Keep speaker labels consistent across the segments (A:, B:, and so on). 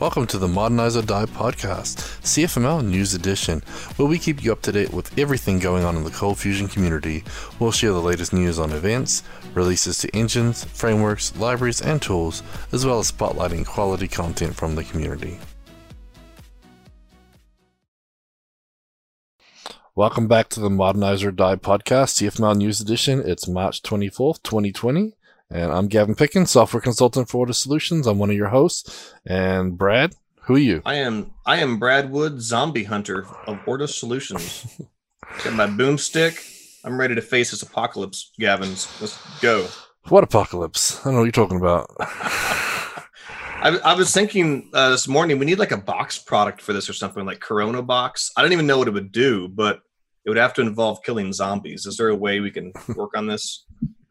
A: Welcome to the Modernize or Die podcast, CFML News Edition, where we keep you up to date with everything going on in the Cold Fusion community. We'll share the latest news on events, releases to engines, frameworks, libraries, and tools, as well as spotlighting quality content from the community. Welcome back to the Modernize or Die podcast, CFML News Edition. It's March 24th, 2020. And I'm Gavin Pickin, software consultant for Ortus Solutions. I'm one of your hosts. And Brad, who are you?
B: I am I am Brad Wood, zombie hunter of Ortus Solutions. Got my boomstick. I'm ready to face this apocalypse, Gavins. Let's go.
A: What apocalypse? I don't know what you're talking about.
B: I, I, was thinking uh, this morning we need like a box product for this or something like Corona box. I don't even know what it would do, but it would have to involve killing zombies. Is there a way we can work on this?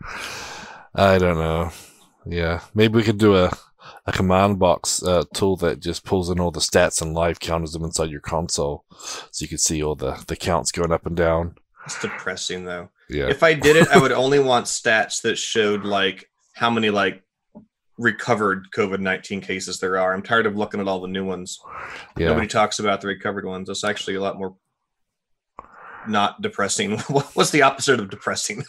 A: I don't know. Yeah, maybe we could do a a command box uh, tool that just pulls in all the stats and live counters them inside your console, so you can see all the the counts going up and down.
B: It's depressing though.
A: Yeah.
B: If I did it, I would only want stats that showed like how many like recovered COVID nineteen cases there are. I'm tired of looking at all the new ones. Yeah. Nobody talks about the recovered ones. It's actually a lot more not depressing. What's the opposite of depressing?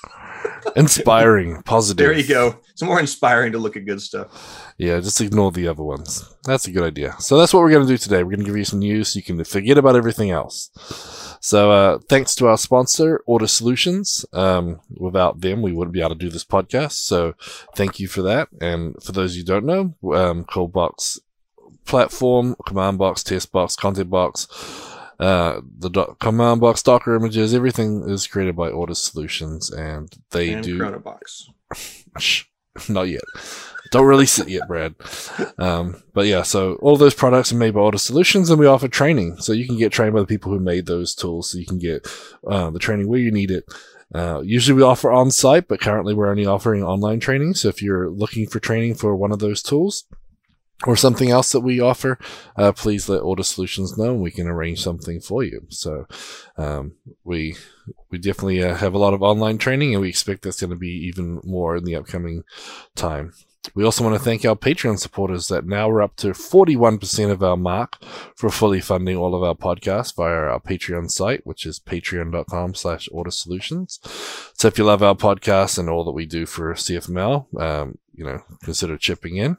A: Inspiring, positive.
B: There you go. It's more inspiring to look at good stuff.
A: Yeah, just ignore the other ones. That's a good idea. So that's what we're going to do today. We're going to give you some news so you can forget about everything else. So uh, thanks to our sponsor, Ortus Solutions. Um, without them, we wouldn't be able to do this podcast. So thank you for that. And for those you don't know, um, Coldbox platform, command box, test box, content box uh, the do- command box, Docker images, everything is created by Ortus Solutions, and they
B: and
A: do.
B: Chronobox.
A: Not yet. Don't release it yet, Brad. Um, but yeah, so all those products are made by Ortus Solutions, and we offer training, so you can get trained by the people who made those tools. So you can get uh, the training where you need it. Uh, usually we offer on site, but currently we're only offering online training. So if you're looking for training for one of those tools, or something else that we offer, uh, please let Ortus Solutions know and we can arrange something for you. So, um, we, we definitely uh, have a lot of online training and we expect that's going to be even more in the upcoming time. We also want to thank our Patreon supporters that now we're up to 41% of our mark for fully funding all of our podcasts via our Patreon site, which is patreon.com slash ortus solutions. So if you love our podcast and all that we do for CFML, um, you know, consider chipping in.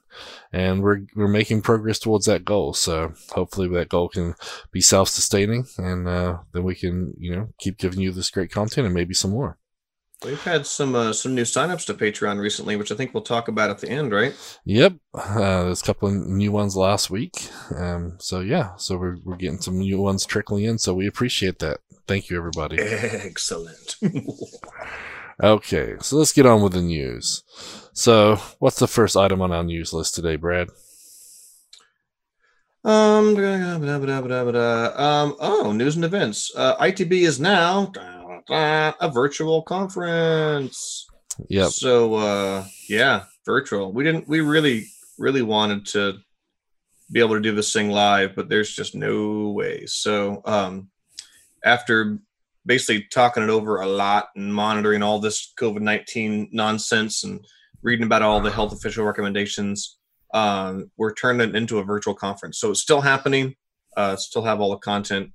A: And we're, we're making progress towards that goal. So hopefully that goal can be self-sustaining and, uh, then we can, you know, keep giving you this great content and maybe some more.
B: We've had some uh, some new signups to Patreon recently, which I think we'll talk about at the end, right?
A: Yep, uh, there's a couple of new ones last week. Um, so yeah, so we're we're getting some new ones trickling in. So we appreciate that. Thank you, everybody.
B: Excellent.
A: okay, so let's get on with the news. So, what's the first item on our news list today, Brad?
B: Um, um oh, news and events. Uh, ITB is now a virtual conference.
A: Yeah.
B: So, uh, yeah, virtual. We didn't. We really, really wanted to be able to do this thing live, but there's just no way. So, um, after basically talking it over a lot and monitoring all this COVID nineteen nonsense and reading about all the health official recommendations. Um, we're turning it into a virtual conference. So it's still happening, uh, still have all the content,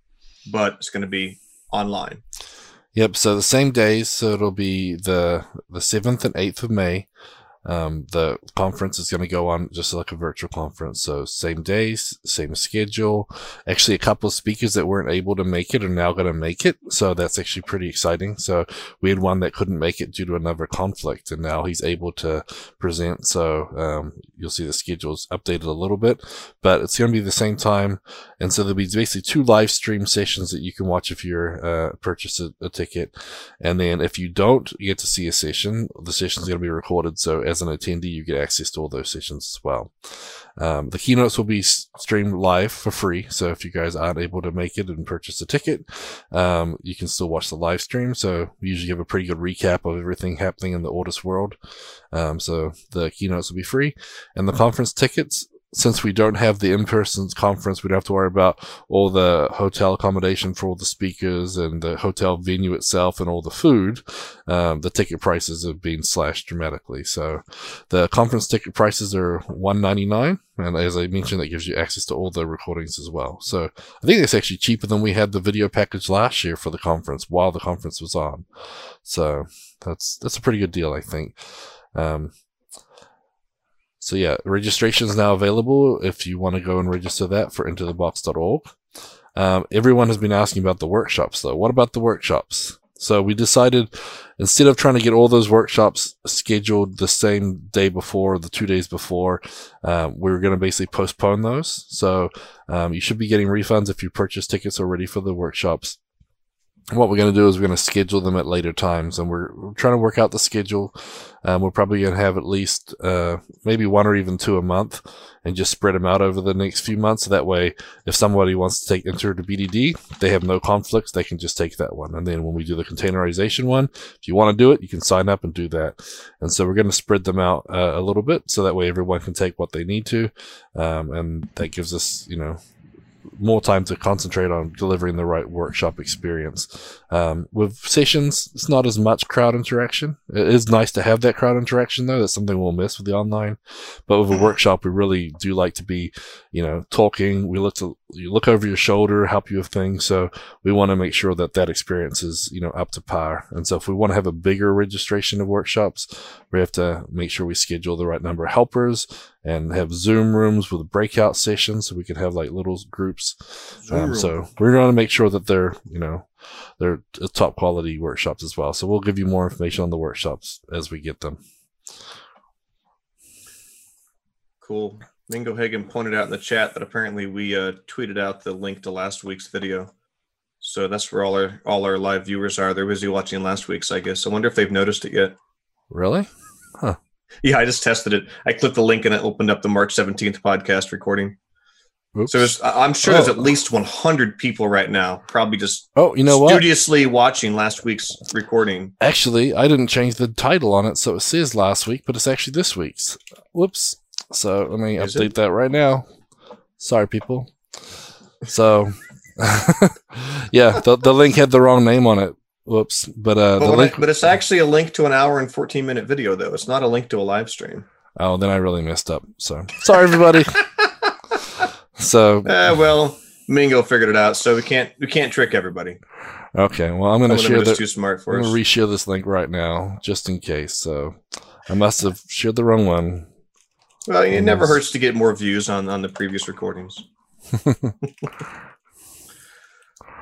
B: but it's going to be online.
A: Yep. So the same days. So it'll be the the seventh and eighth of May. Um, the conference is going to go on just like a virtual conference. So same days, same schedule. Actually, a couple of speakers that weren't able to make it are now going to make it. So that's actually pretty exciting. So we had one that couldn't make it due to another conflict and now he's able to present. So, um, you'll see the schedule's updated a little bit, but it's going to be the same time. And so there'll be basically two live stream sessions that you can watch if you're, uh, purchase a, a ticket. And then if you don't get to see a session, the session's going to be recorded. So as an attendee, you get access to all those sessions as well. Um, the keynotes will be streamed live for free. So if you guys aren't able to make it and purchase a ticket, um, you can still watch the live stream. So we usually give a pretty good recap of everything happening in the Ortus world. Um, so the keynotes will be free and the conference tickets since we don't have the in-person conference, we don't have to worry about all the hotel accommodation for all the speakers and the hotel venue itself and all the food. Um, the ticket prices have been slashed dramatically. So the conference ticket prices are one ninety nine, and as I mentioned, that gives you access to all the recordings as well. So I think it's actually cheaper than we had the video package last year for the conference while the conference was on. So that's that's a pretty good deal, I think. Um, so yeah, registration is now available if you want to go and register that for intothebox.org. Um, everyone has been asking about the workshops though. What about the workshops? So we decided instead of trying to get all those workshops scheduled the same day before, the two days before, um, we were going to basically postpone those. So um, you should be getting refunds if you purchase tickets already for the workshops what we're going to do is we're going to schedule them at later times and we're, we're trying to work out the schedule. Um, we're probably going to have at least uh, maybe one or even two a month and just spread them out over the next few months. So that way if somebody wants to take enter to bdd they have no conflicts they can just take that one. And then when we do the containerization one if you want to do it you can sign up and do that. And so we're going to spread them out uh, a little bit so that way everyone can take what they need to um, and that gives us you know more time to concentrate on delivering the right workshop experience. Um, with sessions, it's not as much crowd interaction. It is nice to have that crowd interaction though. That's something we'll miss with the online. But with a workshop, we really do like to be, you know, talking. We look to you look over your shoulder, help you with things. So we want to make sure that that experience is, you know, up to par. And so if we want to have a bigger registration of workshops, we have to make sure we schedule the right number of helpers and have Zoom rooms with breakout sessions so we can have like little groups. Um, so we're going to make sure that they're, you know, they're top quality workshops as well. So we'll give you more information on the workshops as we get them.
B: Cool. Mingo Hagen pointed out in the chat that apparently we uh, tweeted out the link to last week's video. So that's where all our all our live viewers are. They're busy watching last week's, I guess. I wonder if they've noticed it yet.
A: Really? Huh.
B: Yeah, I just tested it. I clicked the link and it opened up the March 17th podcast recording. Oops. So I'm sure oh. there's at least 100 people right now, probably just
A: oh, you know
B: studiously what? watching last week's recording.
A: Actually, I didn't change the title on it, so it says last week, but it's actually this week's. Whoops. So let me Is update it? that right now. Sorry, people. So, yeah, the, the link had the wrong name on it. Whoops. But uh,
B: but,
A: the link,
B: I, but it's actually a link to an hour and 14 minute video, though. It's not a link to a live stream.
A: Oh, then I really messed up. So sorry, everybody. so,
B: uh, well, Mingo figured it out, so we can't we can't trick everybody.
A: Okay, well, I'm going to share
B: this. Too smart for
A: I'm going to reshare this link right now, just in case. So, I must have shared the wrong one.
B: Well, it never hurts to get more views on on the previous recordings.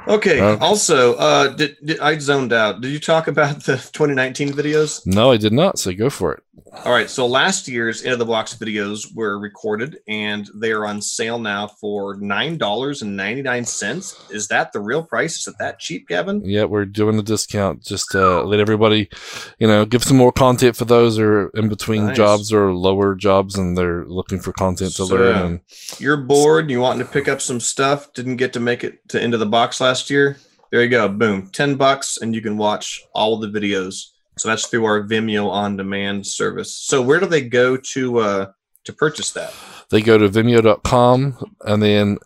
B: Okay. okay. Also, uh, did, did, I zoned out? Did you talk about the 2019 videos?
A: No, I did not. So go for it.
B: All right. So last year's Into the Box videos were recorded, and they are on sale now for nine dollars and ninety nine cents. Is that the real price? Is it that cheap, Gavin?
A: Yeah, we're doing a discount just to let everybody, you know, give some more content for those who are in between nice. jobs or lower jobs, and they're looking for content to so, learn. And
B: you're bored. You wanting to pick up some stuff? Didn't get to make it to Into the Box last year. There you go. Boom. 10 bucks and you can watch all of the videos. So that's through our Vimeo on demand service. So where do they go to uh to purchase that?
A: They go to vimeo.com and then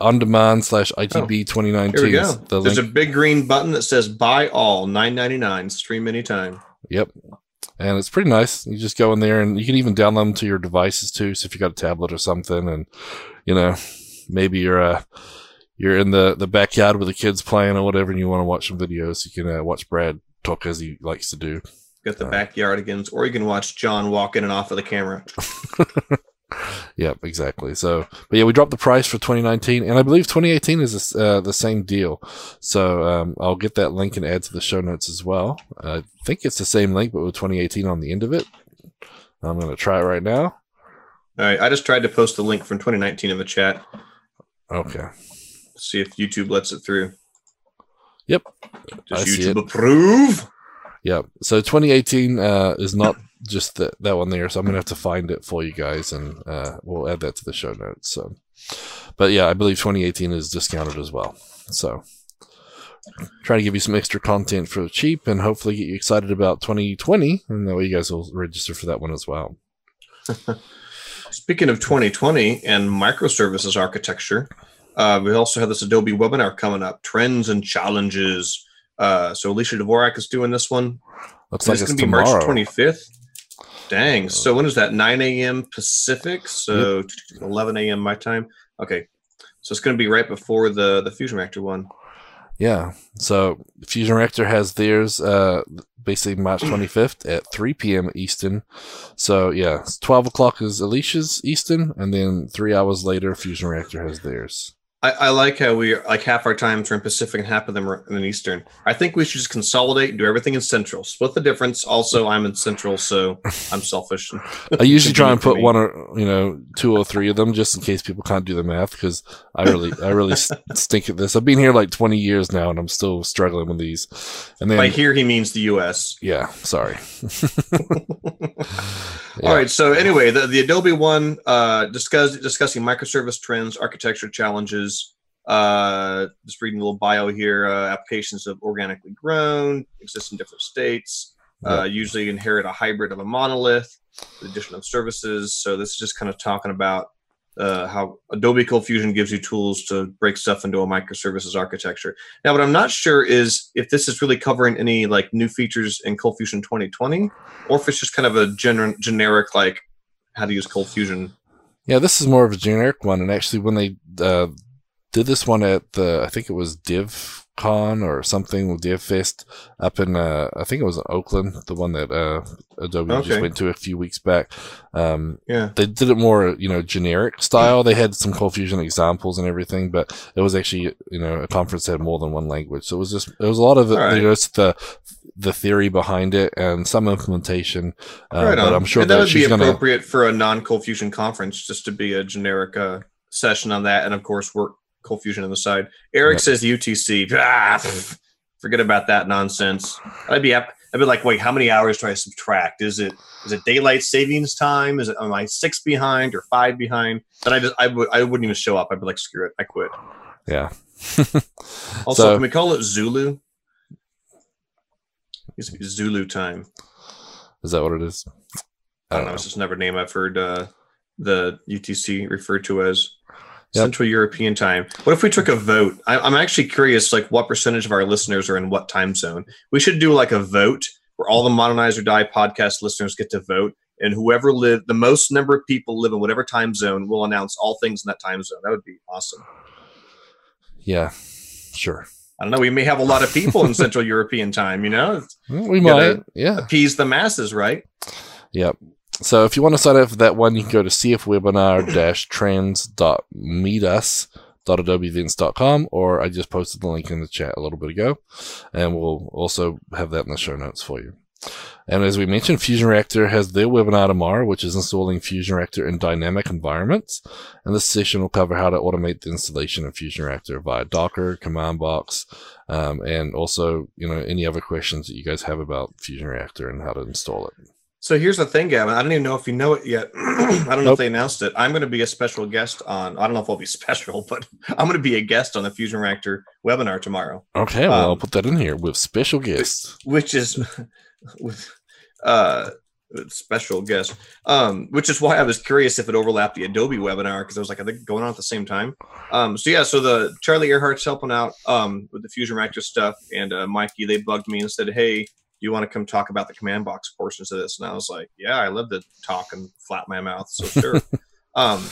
A: on demand slash ITB 2019. Here we go.
B: The There's link. a big green button that says buy all 9.99 stream anytime.
A: Yep. And it's pretty nice. You just go in there and you can even download them to your devices too. So if you got a tablet or something and you know, maybe you're a you're in the, the backyard with the kids playing or whatever, and you want to watch some videos, you can uh, watch Brad talk as he likes to do.
B: Got the uh, backyard again, or you can watch John walk in and off of the camera.
A: yep, exactly. So, but yeah, we dropped the price for 2019, and I believe 2018 is uh, the same deal. So um, I'll get that link and add to the show notes as well. I think it's the same link, but with 2018 on the end of it. I'm going to try it right now. All
B: right, I just tried to post the link from 2019 in the chat.
A: Okay
B: see if YouTube lets it through.
A: Yep.
B: Does I YouTube approve?
A: Yep. So 2018 uh, is not just the, that one there, so I'm gonna have to find it for you guys, and uh, we'll add that to the show notes. So, but yeah, I believe 2018 is discounted as well. So, try to give you some extra content for cheap, and hopefully get you excited about 2020, and that way you guys will register for that one as well.
B: speaking of 2020 and microservices architecture, uh, we also have this Adobe webinar coming up, trends and challenges. Uh, so Elishia Dvorak is doing this one.
A: Looks
B: And
A: like
B: it's going to be. March 25th. Dang. So when is that? 9 a.m. Pacific. So 11 a.m. my time. Okay. So it's going to be right before the the Fusion Reactor one.
A: Yeah. So Fusion Reactor has theirs uh, basically March 25th at 3 p.m. Eastern. So yeah, 12 o'clock is Elishia's Eastern, and then three hours later, Fusion Reactor has theirs.
B: I, I like how we like half our times are in Pacific and half of them are in Eastern. I think we should just consolidate and do everything in Central. Split the difference. Also, I'm in Central, so I'm selfish.
A: I usually try and put one or you know two or three of them just in case people can't do the math because I really I really stink at this. I've been here like 20 years now, and I'm still struggling with these. And then
B: By here, he means the U.S.
A: yeah, sorry.
B: All right. So anyway, the, the Adobe one uh, discuss, discussing microservice trends, architecture challenges. Uh, just reading a little bio here. Uh, applications of organically grown exist in different states. Uh, usually inherit a hybrid of a monolith, with addition of services. So this is just kind of talking about uh, how Adobe Cold Fusion gives you tools to break stuff into a microservices architecture. Now, what I'm not sure is if this is really covering any like new features in Cold Fusion 2020, or if it's just kind of a gener- generic like how to use Cold Fusion.
A: Yeah, this is more of a generic one. And actually, when they uh, did this one at the, I think it was DivCon or something with DivFest up in, uh, I think it was in Oakland, the one that uh, Adobe just went to a few weeks back. Um,
B: Yeah.
A: they did it more, you know, generic style. They had some Cold Fusion examples and everything, but it was actually, you know, a conference that had more than one language. So it was just, it was a lot of,
B: right.
A: you know, just the, the theory behind it and some implementation. Uh,
B: right
A: but. I'm sure
B: and that
A: that
B: would be
A: she's going to,
B: appropriate for a non Cold Fusion conference, just to be a generic uh, session on that, and of course work Cold Fusion on the side. Eric
A: Yep.
B: says UTC. Ah, pff, forget about that nonsense. I'd be I'd be like, wait, how many hours do I subtract? Is it is it daylight savings time? Is it am I six behind or five behind? Then I just I would I wouldn't even show up. I'd be like, screw it, I quit.
A: yeah.
B: Also,
A: So-
B: can we call it Zulu? It used to be Zulu time.
A: Is that what it is?
B: I don't know. It's just another name I've heard uh, the UTC referred to as
A: Yep.
B: Central European Time. What if we took a vote? I, I'm actually curious, like what percentage of our listeners are in what time zone? We should do like a vote where all the Modernize or Die podcast listeners get to vote, and whoever live the most number of people live in whatever time zone will announce all things in that time zone. That would be awesome.
A: Yeah, sure.
B: I don't know. We may have a lot of people in Central European time. You know,
A: We
B: Gotta-
A: might. Yeah.
B: appease the masses, right?
A: Yep. So if you want to sign up for that one, you can go to cfwebinar-trends.meetus.adobeevents.com or I just posted the link in the chat a little bit ago. And we'll also have that in the show notes for you. And as we mentioned, Fusion Reactor has their webinar tomorrow, which is installing Fusion Reactor in dynamic environments. And this session will cover how to automate the installation of Fusion Reactor via Docker, command box, um, and also, you know, any other questions that you guys have about Fusion Reactor and how to install it.
B: So here's the thing, Gavin. I don't even know if you know it yet. I don't know
A: Nope.
B: if they announced it. I'm going to be a special guest on. I don't know if I'll be special, but I'm going to be a guest on the Fusion Reactor webinar tomorrow,
A: Okay, well, I'll
B: Um,
A: put that in here with special guests.
B: which is with uh special guest. Um, which is why I was curious if it overlapped the Adobe webinar because I was like, are they going on at the same time? Um, so yeah, so the Charlie Arehart's helping out um with the Fusion Reactor stuff, and uh, Mikey they bugged me and said, hey. Do you want to come talk about the command box portions of this? And I was like, yeah, I love to talk and flap my mouth. So sure. um,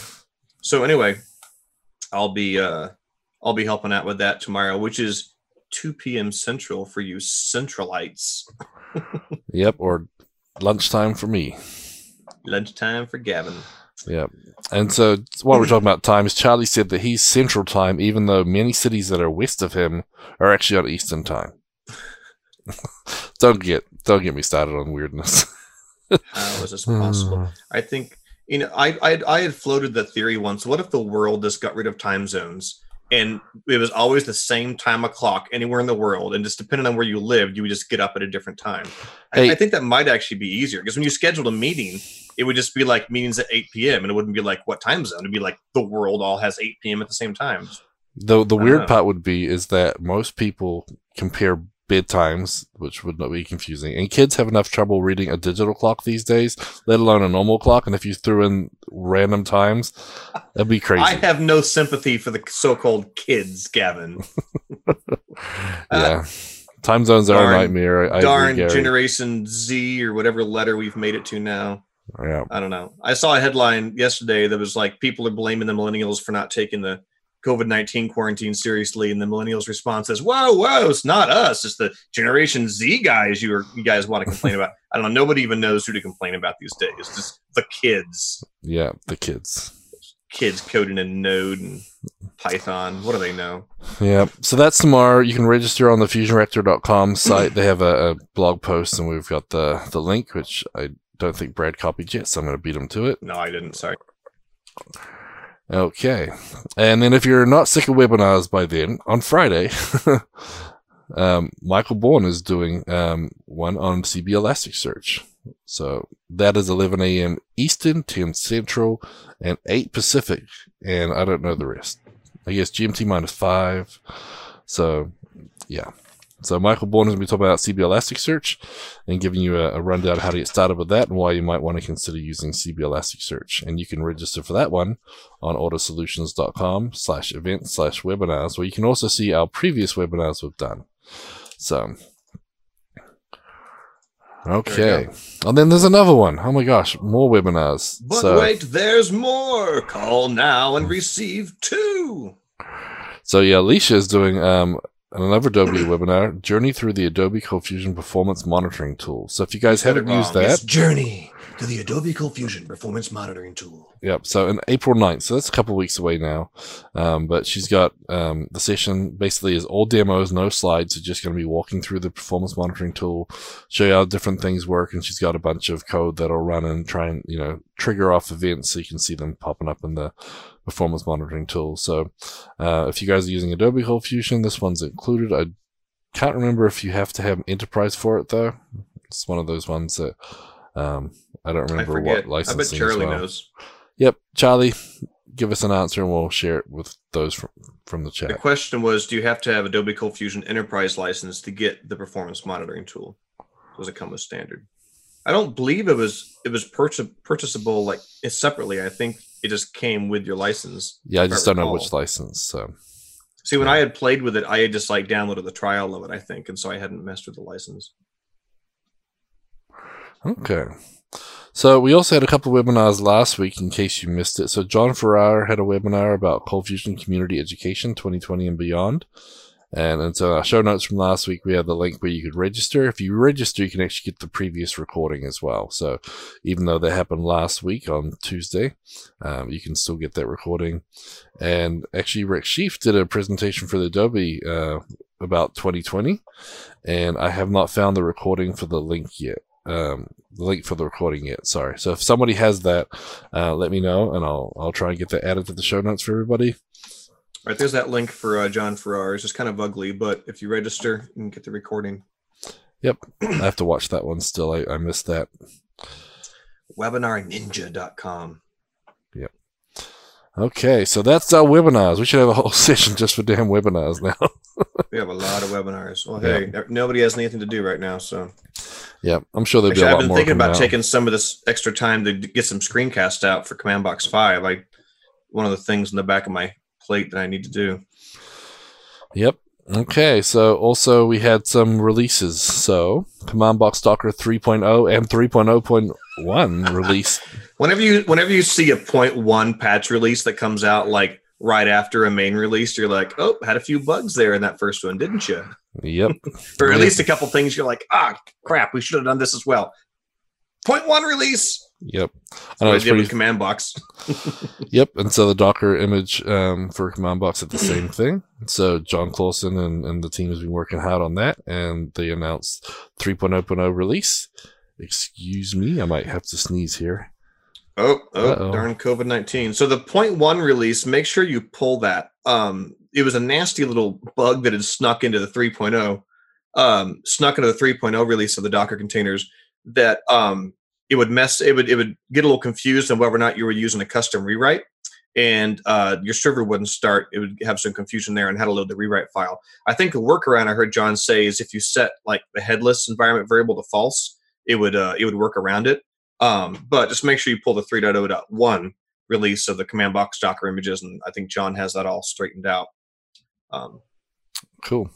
B: so anyway, I'll be uh, I'll be helping out with that tomorrow, which is 2 p.m. Central for you Centralites.
A: Yep, or lunchtime for me.
B: Lunchtime for Gavin.
A: Yep. And so while we're talking about times, Charlie said that he's Central Time, even though many cities that are west of him are actually on Eastern Time. don't get don't get me started on weirdness.
B: How is this possible? I think you know I, I I had floated the theory once. What if the world just got rid of time zones and it was always the same time o'clock anywhere in the world, and just depending on where you lived, you would just get up at a different time. I,
A: Hey.
B: I think that might actually be easier because when you scheduled a meeting, it would just be like meetings at 8 p.m. and it wouldn't be like what time zone. It'd be like the world all has 8 p.m. at the same time.
A: The the weird
B: know.
A: part would be is that most people compare bedtimes, which would not be confusing. And kids have enough trouble reading a digital clock these days, let alone a normal clock. And if you threw in random times. That'd be crazy.
B: I have no sympathy for the so-called kids, Gavin.
A: yeah. Uh, Time zones are a nightmare. I
B: Darn
A: agree,
B: Generation Z or whatever letter we've made it to now.
A: Yeah.
B: I don't know. I saw a headline yesterday that was like people are blaming the millennials for not taking the COVID nineteen quarantine seriously, and the millennials' response is, "Whoa, whoa, it's not us. It's the Generation Z guys you are, you guys want to complain about." I don't know. Nobody even knows who to complain about these days. Just the kids,
A: Yeah. The kids.
B: kids coding in Node and Python. What do they know?
A: Yeah. So that's tomorrow. You can register on the fusionreactor.com site. They have a, a blog post, and we've got the, the link, which I don't think Brad copied yet, so I'm going to beat him to it.
B: No, I didn't. Sorry.
A: Okay. And then if you're not sick of webinars by then, on Friday, um, Michael Born is doing um, one on CB Elasticsearch. So that is 11 a.m. Eastern, 10 Central, and 8 Pacific. And I don't know the rest. I guess GMT minus 5. So, yeah. So Michael Born is going to be talking about CB Elasticsearch and giving you a, a rundown of how to get started with that and why you might want to consider using CB Elasticsearch. And you can register for that one on ortussolutions.com slash events slash webinars, where you can also see our previous webinars we've done. So, okay. And then there's another one. Oh my gosh, more webinars.
B: But
A: so,
B: wait, there's more. Call now and receive two.
A: so yeah, Elishia is doing um, another Adobe webinar, Journey Through the Adobe Fusion Performance Monitoring Tool. So if you guys haven't used that,
B: It's Journey to the Adobe Fusion Performance Monitoring Tool.
A: Yep. So in April 9th, so that's a couple weeks away now. Um, but she's got um, the session basically is all demos, no slides. So just going to be walking through the performance monitoring tool, show you how different things work, and she's got a bunch of code that'll run and try and you know trigger off events so you can see them popping up in the performance monitoring tool. So uh, if you guys are using Adobe Cold Fusion, this one's included. I can't remember if you have to have an enterprise for it though. It's one of those ones that um, I don't remember
B: forget.
A: what
B: I
A: licensing.
B: bet Charlie
A: well.
B: knows.
A: Yep, Charlie, give us an answer and we'll share it with those from, from the chat.
B: The question was, do you have to have Adobe Cold Fusion Enterprise license to get the performance monitoring tool? Does it come with standard? I don't believe it was it was purchas- purchasable like separately. I think it just came with your license.
A: Yeah, I just don't know which license. So
B: See, when I had played with it, I had just like downloaded the trial of it, I think, and so I hadn't messed with the license.
A: okay. So we also had a couple of webinars last week in case you missed it. So John Farrar had a webinar about Cold Fusion Community Education 2020 and beyond. And, so our show notes from last week, we have the link where you could register. If you register, you can actually get the previous recording as well. So even though that happened last week on Tuesday, um, you can still get that recording. And actually, Rex Sheaf did a presentation for the Adobe uh, about 2020, and I have not found the recording for the link yet. Um, the link for the recording yet. Sorry. So if somebody has that, uh, let me know, and I'll I'll try and get that added to the show notes for everybody.
B: All right, there's that link for uh, John Farrar. It's just kind of ugly, but if you register, you can get the recording.
A: Yep, I have to watch that one still. I, I missed that.
B: Webinarninja.com. Yep.
A: Okay, so that's our webinars. We should have a whole session just for damn webinars now.
B: We have a lot of webinars. Well,
A: Yeah.
B: hey, nobody has anything to do right now, so
A: yeah, I'm sure there'll be
B: Actually,
A: a
B: I've
A: lot
B: I've
A: been
B: thinking about
A: out.
B: taking some of this extra time to get some screencast out for Command Box Five. I one of the things in the back of my plate that I need to do.
A: Yep. Okay, so also we had some releases. So Command Box Docker 3.0 and 3.0.1 release.
B: Whenever you whenever you see a point one patch release that comes out like right after a main release, you're like, oh, had a few bugs there in that first one, didn't you?
A: Yep.
B: Or at least a couple things you're like, ah, crap, we should have done this as well. Point one release.
A: Yep. I know it's pretty
B: with Command Box.
A: Yep, and so the Docker image um, for Command Box did the same thing. So Jon Clausen and, and the team has been working hard on that, and they announced 3.0.0 release. Excuse me, I might have to sneeze here.
B: Oh, oh,
A: Uh-oh.
B: darn COVID nineteen. So the point one release, make sure you pull that. Um, it was a nasty little bug that had snuck into the 3.0, um, snuck into the 3.0 release of the Docker containers. That um, it would mess. It would it would get a little confused on whether or not you were using a custom rewrite, and uh, your server wouldn't start. It would have some confusion there and had to load the rewrite file. I think a workaround I heard John say is if you set like the headless environment variable to false, it would uh, it would work around it. Um, but just make sure you pull the 3.0.1 release of the command box Docker images, and I think John has that all straightened out. Um,
A: cool.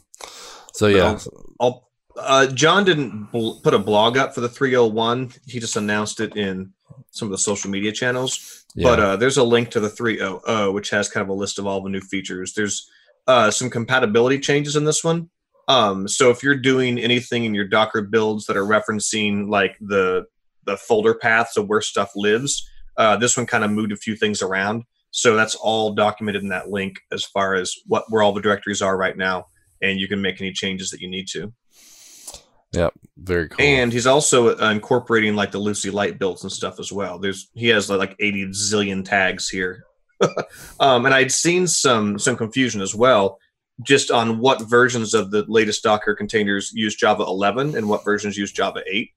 A: So yeah,
B: I'll, I'll uh, John didn't bl- put a blog up for the 301. He just announced it in some of the social media channels.
A: yeah.
B: But uh, there's a link to the 300, which has kind of a list of all the new features. There's uh, some compatibility changes in this one. Um, so if you're doing anything in your Docker builds that are referencing like the the folder paths of where stuff lives, uh, this one kind of moved a few things around. So that's all documented in that link as far as what where all the directories are right now, and you can make any changes that you need to.
A: Yep, very cool.
B: And he's also uh, incorporating like the Lucee Light builds and stuff as well. There's he has like 80 zillion tags here. um, and I'd seen some some confusion as well, just on what versions of the latest Docker containers use Java 11 and what versions use Java 8.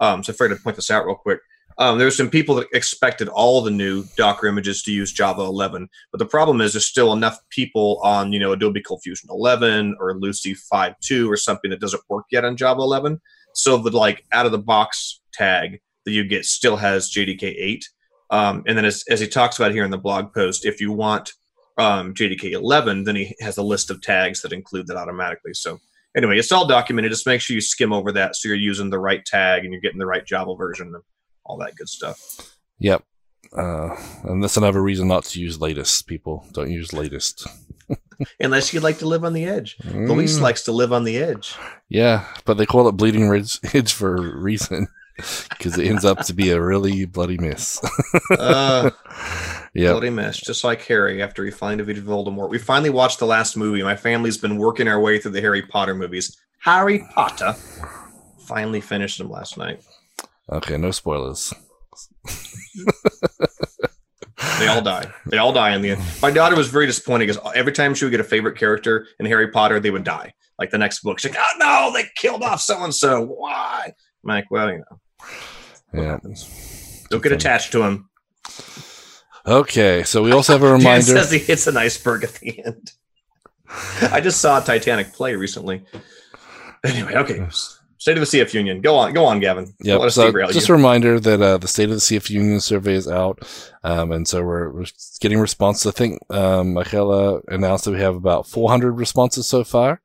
B: Um, so I figured to point this out real quick. Um, there's some people that expected all the new Docker images to use Java 11, but the problem is there's still enough people on you know Adobe ColdFusion 11 or Lucee 5.2 or something that doesn't work yet on Java 11. So the like out of the box tag that you get still has JDK 8. Um, and then as, as he talks about here in the blog post, if you want um, JDK 11, then he has a list of tags that include that automatically. So anyway, it's all documented. Just make sure you skim over that so you're using the right tag and you're getting the right Java version all that good stuff.
A: Yep. Uh, and that's another reason not to use latest. People don't use latest.
B: Unless you like to live on the edge. Luis
A: Mm,
B: likes to live on the edge.
A: yeah, but they call it bleeding ridge, edge for a reason because it ends up to be a really bloody mess.
B: Uh. Bloody mess, just like Harry after he finally defeated Voldemort. We finally watched the last movie. My family's been working our way through the Harry Potter movies. Harry Potter. Finally finished them last night.
A: Okay, no spoilers.
B: They all die. They all die in the end. My daughter was very disappointed because every time she would get a favorite character in Harry Potter, they would die. Like the next book, she's like, "Oh no, they killed off so and so. Why?" I'm like, "Well, you know, what
A: Yeah.
B: happens? Don't get attached to him."
A: Okay, so we also have a reminder.
B: says he hits an iceberg at the end. I just saw Titanic play recently. Anyway, okay. State of the CF Union. Go on, go on, Gavin. Yeah.
A: So just
B: you.
A: a reminder that uh, the state of the CF Union survey is out, um, and so we're, we're getting responses. I think um, Michaela announced that we have about 400 responses so far.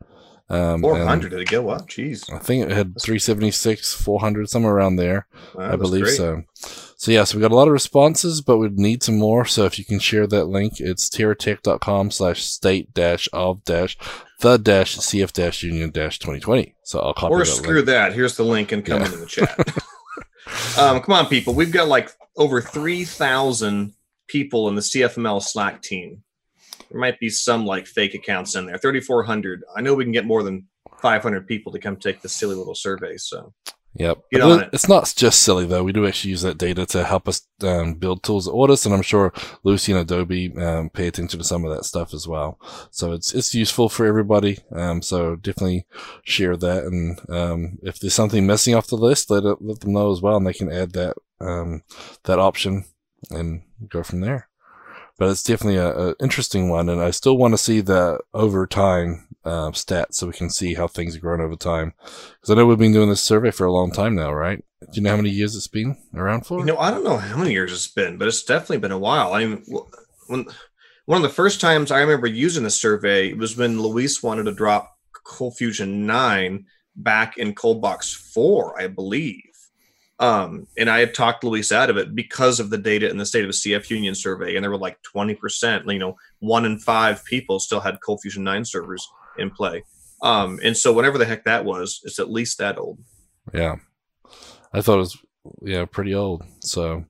A: Um,
B: Four
A: and
B: hundred did it go up? Jeez,
A: I think it had 376, 400, somewhere around there.
B: Wow,
A: I believe
B: great.
A: so. So yeah, so we got a lot of responses, but we'd need some more. So if you can share that link, it's teratech.com slash state dash of dash the dash cf dash union dash 2020. So I'll copy
B: Or screw
A: link.
B: that. Here's the link and come
A: Yeah.
B: into the chat. um, come on, people. We've got like over three thousand people in the CFML Slack team. There might be some like fake accounts in there. Thirty four hundred. I know we can get more than five hundred people to come take this silly little survey. So
A: Yep.
B: Get on
A: it-
B: it.
A: It's not just silly though. We do actually use that data to help us um, build tools at Ortus, and I'm sure Lucee and Adobe um, pay attention to some of that stuff as well. So it's it's useful for everybody. Um, so definitely share that, and um, if there's something missing off the list, let it, let them know as well, and they can add that um, that option and go from there. But it's definitely a, a interesting one, and I still want to see the over time uh, stats so we can see how things have grown over time. Because I know we've been doing this survey for a long time now, right? Do you know how many years it's been around for?
B: You know, I don't know how many years it's been, but it's definitely been a while. I mean, wh- when one of the first times I remember using the survey was when Luis wanted to drop Cold Fusion 9 back in Cold Box 4, I believe. Um, and I had talked Luis out of it because of the data in the state of the CF Union survey, and there were like 20%, you know, one in five people still had Cold Fusion 9 servers in play. Um, and so whatever the heck that was, it's at least that old.
A: Yeah. I thought it was yeah, pretty old. So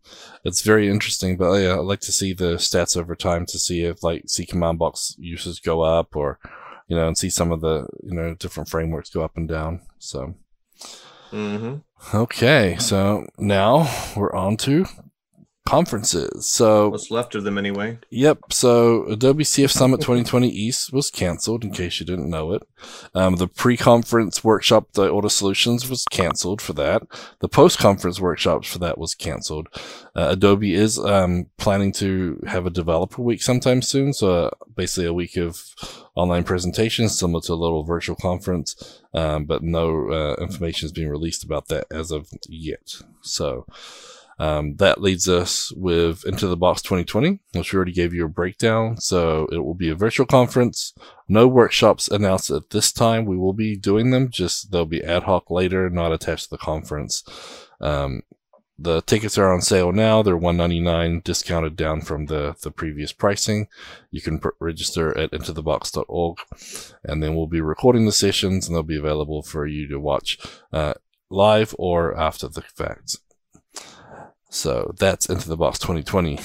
A: it's very interesting. But yeah, I'd like to see the stats over time to see if like C command box uses go up or you know, and see some of the, you know, different frameworks go up and down. So
B: hmm
A: okay, so now we're on to conferences. So
B: What's left of them anyway?
A: Yep. So Adobe CF Summit 2020 East was canceled, in case you didn't know it. Um, the pre-conference workshop, the Ortus Solutions, was canceled for that. The post-conference workshops for that was canceled. Uh, Adobe is um, planning to have a developer week sometime soon. So uh, basically a week of online presentations, similar to a little virtual conference. Um, but no uh, information is being released about that as of yet. So. Um, that leads us with Into the Box 2020, which we already gave you a breakdown. So it will be a virtual conference. No workshops announced at this time. We will be doing them, just they'll be ad hoc later, not attached to the conference. Um, the tickets are on sale now. They're 199 discounted down from the, the previous pricing. You can pr- register at intothebox.org and then we'll be recording the sessions and they'll be available for you to watch uh, live or after the fact. So that's Into the Box 2020.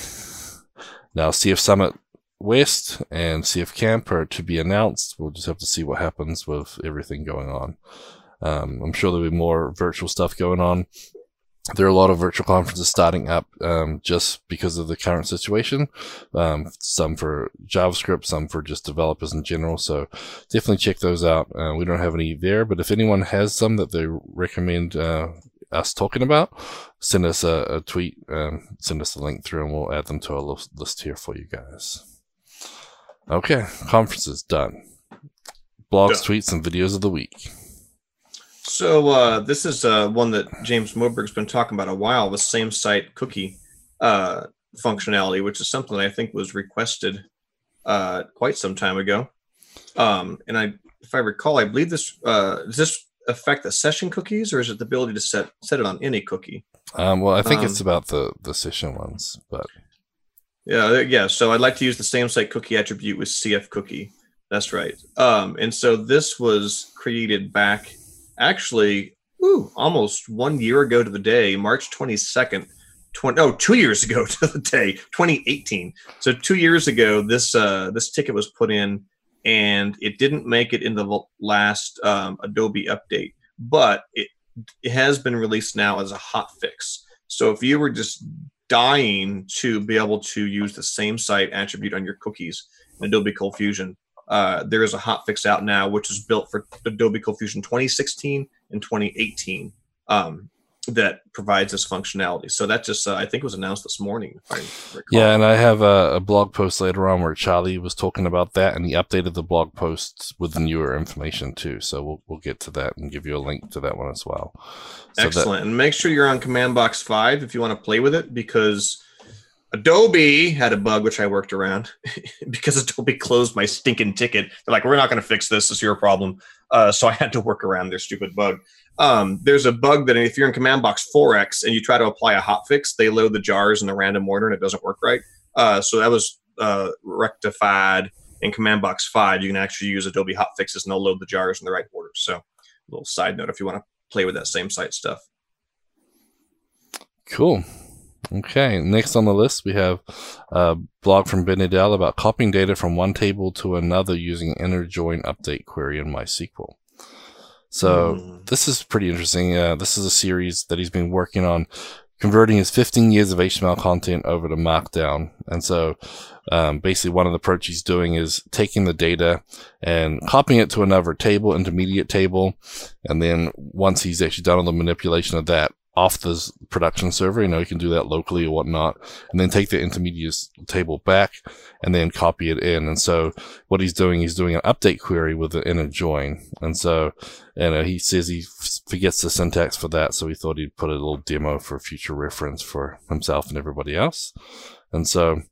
A: Now, CF Summit West and CF Camp are to be announced. We'll just have to see what happens with everything going on. Um, I'm sure there'll be more virtual stuff going on. There are a lot of virtual conferences starting up um, just because of the current situation. Um, some for JavaScript, some for just developers in general. So definitely check those out. Uh, we don't have any there, but if anyone has some that they recommend uh, us talking about, send us a, a tweet, um, send us a link through, and we'll add them to our list, list here for you guys. Okay, conferences done. Blogs,
B: Done.
A: tweets, and videos of the week.
B: So uh, this is uh, one that James Moberg's been talking about a while. The same site cookie uh, functionality, which is something I think was requested uh, quite some time ago. Um, and I, if I recall, I believe this uh, this affect the session cookies, or is it the ability to set set it on any cookie?
A: Um, well, I think it's
B: Um,
A: about the the session ones, but
B: Yeah, uh, yeah. So I'd like to use the same site cookie attribute with CF cookie. That's right. Um, and so this was created back, actually, woo, almost one year ago to the day, March twenty second. 20, oh, two years ago to the day, 2018. So two years ago, this uh, this ticket was put in, and it didn't make it in the last um, Adobe update, but it it has been released now as a hot fix. So if you were just dying to be able to use the same site attribute on your cookies in Adobe Cold Fusion, uh, there is a hot fix out now, which is built for Adobe Cold Fusion 2016 and 2018 um, that provides this functionality. So that just, uh, I think, was announced this morning. If I
A: yeah, and I have a, a blog post later on where Charlie was talking about that, and he updated the blog posts with the newer information too. So we'll we'll get to that and give you a link to that one as well. So that-
B: Excellent. and make sure you're on Command Box 5 if you want to play with it because Adobe had a bug which I worked around because Adobe closed my stinking ticket. They're like, we're not going to fix this. It's your problem. Uh, so I had to work around their stupid bug. Um, there's a bug that if you're in Command Box 4X and you try to apply a hotfix, they load the jars in the random order and it doesn't work right. Uh, so that was uh, rectified in Command Box 5. You can actually use Adobe hotfixes and they'll load the jars in the right order. So, a little side note if you want to play with that same site stuff.
A: Cool. Okay, next on the list we have a blog from Ben Nadel about copying data from one table to another using inner join update query in MySQL. So
B: Hmm.
A: this is pretty interesting. Uh, this is a series that he's been working on converting his 15 years of HTML content over to Markdown. And so um, basically one of the approach he's doing is taking the data and copying it to another table, intermediate table. And then once he's actually done all the manipulation of that off the production server, you know, you can do that locally or whatnot, and then take the intermediate table back and then copy it in. And so what he's doing, he's doing an update query with an inner join. And so, you uh, know, he says he forgets the syntax for that. So he thought he'd put a little demo for future reference for himself and everybody else. And so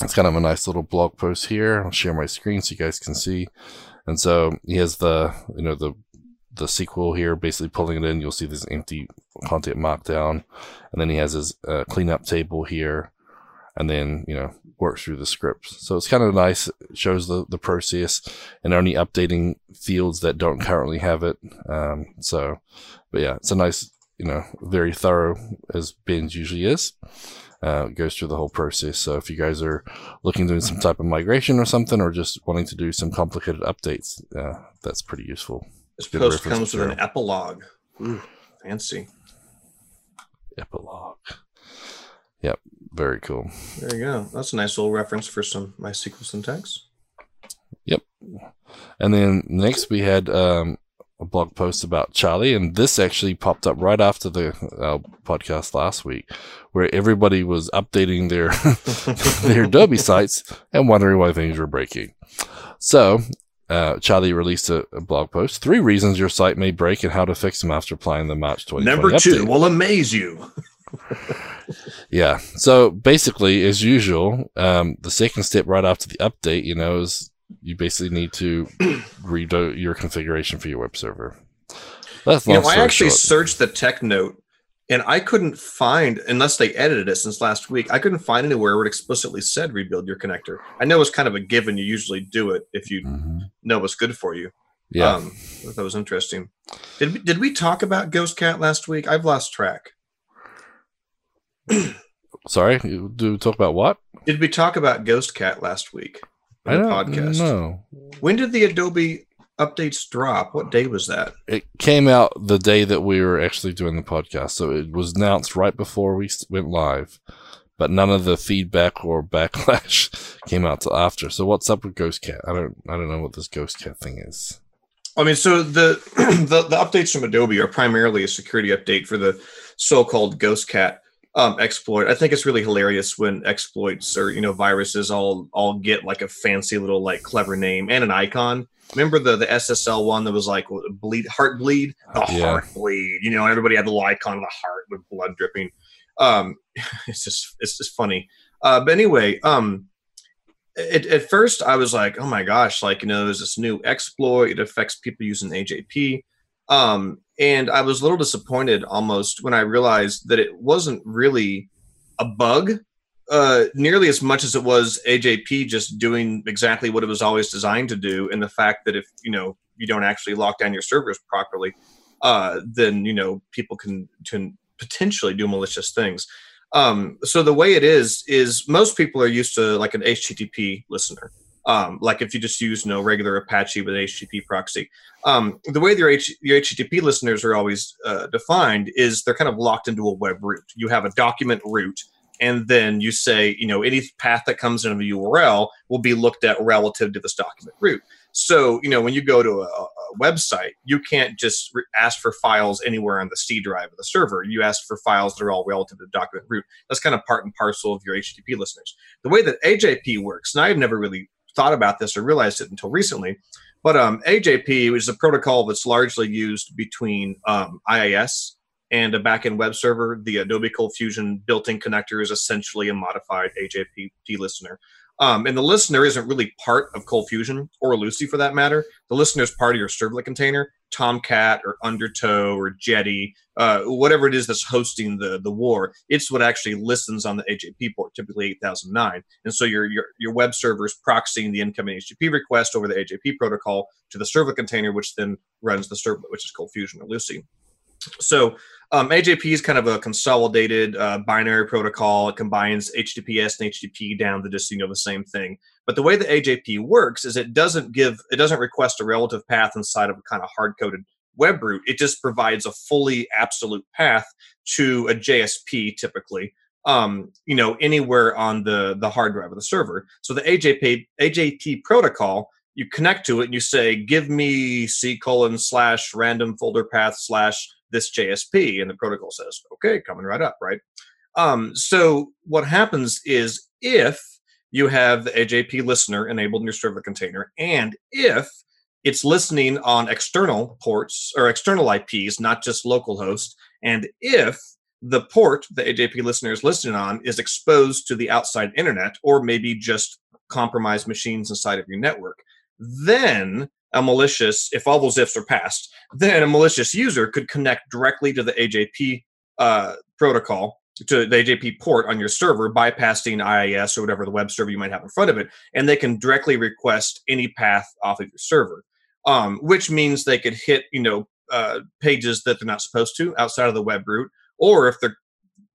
A: it's kind of a nice little blog post here. I'll share my screen so you guys can see. And so he has the, you know, the, the SQL here, basically pulling it in. You'll see this empty content markdown. And then he has his uh, cleanup table here. And then, you know, works through the scripts. So it's kind of nice. It shows the, the process and only updating fields that don't currently have it. Um, so, but yeah, it's a nice, you know, very thorough as Ben's usually is. Uh, goes through the whole process. So if you guys are looking to do some type of migration or something, or just wanting to do some complicated updates, uh, that's pretty useful.
B: This
A: Good
B: post comes with an epilogue. Ooh, fancy.
A: Epilogue. Yep, very cool.
B: There you go. That's a nice little reference for some MySQL syntax. Yep.
A: And then next we had um, a blog post about Charlie, and this actually popped up right after the uh, podcast last week, where everybody was updating their their Adobe sites and wondering why things were breaking. So. Uh, Charlie released a, a blog post: three reasons your site may break and how to fix them after applying the March 2020
B: Number two
A: update.
B: will amaze you.
A: yeah. So basically, as usual, um, the second step right after the update, you know, is you basically need to redo your configuration for your web server.
B: That's you know, I actually short. searched the tech note and I couldn't find, unless they edited it since last week, I couldn't find anywhere where it explicitly said rebuild your connector. I know it's kind of a given. You usually do it if you mm-hmm. know what's good for you. Yeah. Um, that was interesting. Did we, did we talk about GhostCat last week? I've lost track.
A: Sorry, do we talk about what?
B: Did we talk about GhostCat last week?
A: I don't podcast? know.
B: When did the Adobe updates drop? What day was that?
A: It came out the day that we were actually doing the podcast, so it was announced right before we went live. But none of the feedback or backlash came out till after. So what's up with GhostCat? I don't, I don't know what this GhostCat thing is.
B: I mean, so the, the the updates from Adobe are primarily a security update for the so-called GhostCat um, exploit. I think it's really hilarious when exploits or you know viruses all all get like a fancy little like clever name and an icon. Remember the the SSL one that was like bleed heart bleed, the yeah. heart bleed. You know, everybody had the little icon of the heart with blood dripping. Um, it's just it's just funny. Uh, but anyway, um, it, at first I was like, oh my gosh, like you know, there's this new exploit. It affects people using AJP. Um, and I was a little disappointed almost when I realized that it wasn't really a bug uh, nearly as much as it was AJP just doing exactly what it was always designed to do. And the fact that if, you know, you don't actually lock down your servers properly, uh, then, you know, people can, can potentially do malicious things. Um, so the way it is, is most people are used to like an HTTP listener. Um, like if you just use you know regular Apache with HTTP proxy. Um, the way your, H- your HTTP listeners are always uh, defined is they're kind of locked into a web root. You have a document root, and then you say you know any path that comes into the URL will be looked at relative to this document root. So you know when you go to a, a website, you can't just re- ask for files anywhere on the C drive of the server. You ask for files that are all relative to the document root. That's kind of part and parcel of your HTTP listeners. The way that AJP works, and I've never really thought about this or realized it until recently. But um, AJP is a protocol that's largely used between um, IIS and a backend web server. The Adobe Cold Fusion built-in connector is essentially a modified AJP listener. Um, and the listener isn't really part of Cold Fusion or Lucee for that matter. The listener is part of your servlet container. Tomcat or Undertow or Jetty, uh, whatever it is that's hosting the the war, it's what actually listens on the AJP port, typically 8009. And so your your your web server is proxying the incoming HTTP request over the AJP protocol to the servlet container, which then runs the servlet, which is Cold Fusion or Lucee. So um, AJP is kind of a consolidated uh, binary protocol. It combines HTTPS and HTTP down to just you know the same thing. But the way the AJP works is it doesn't give it doesn't request a relative path inside of a kind of hard coded web root. It just provides a fully absolute path to a JSP typically. Um, you know, anywhere on the the hard drive of the server. So the AJP AJP protocol you connect to it and you say, give me C colon slash random folder path slash this JSP. And the protocol says, okay, coming right up, right? Um, so what happens is if you have the AJP listener enabled in your server container, and if it's listening on external ports or external IPs, not just localhost, and if the port the AJP listener is listening on is exposed to the outside internet or maybe just compromised machines inside of your network, then a malicious, if all those ifs are passed, then a malicious user could connect directly to the AJP uh, protocol, to the AJP port on your server, bypassing IIS or whatever the web server you might have in front of it, and they can directly request any path off of your server. Um, which means they could hit, you know, uh, pages that they're not supposed to outside of the web root, or if they're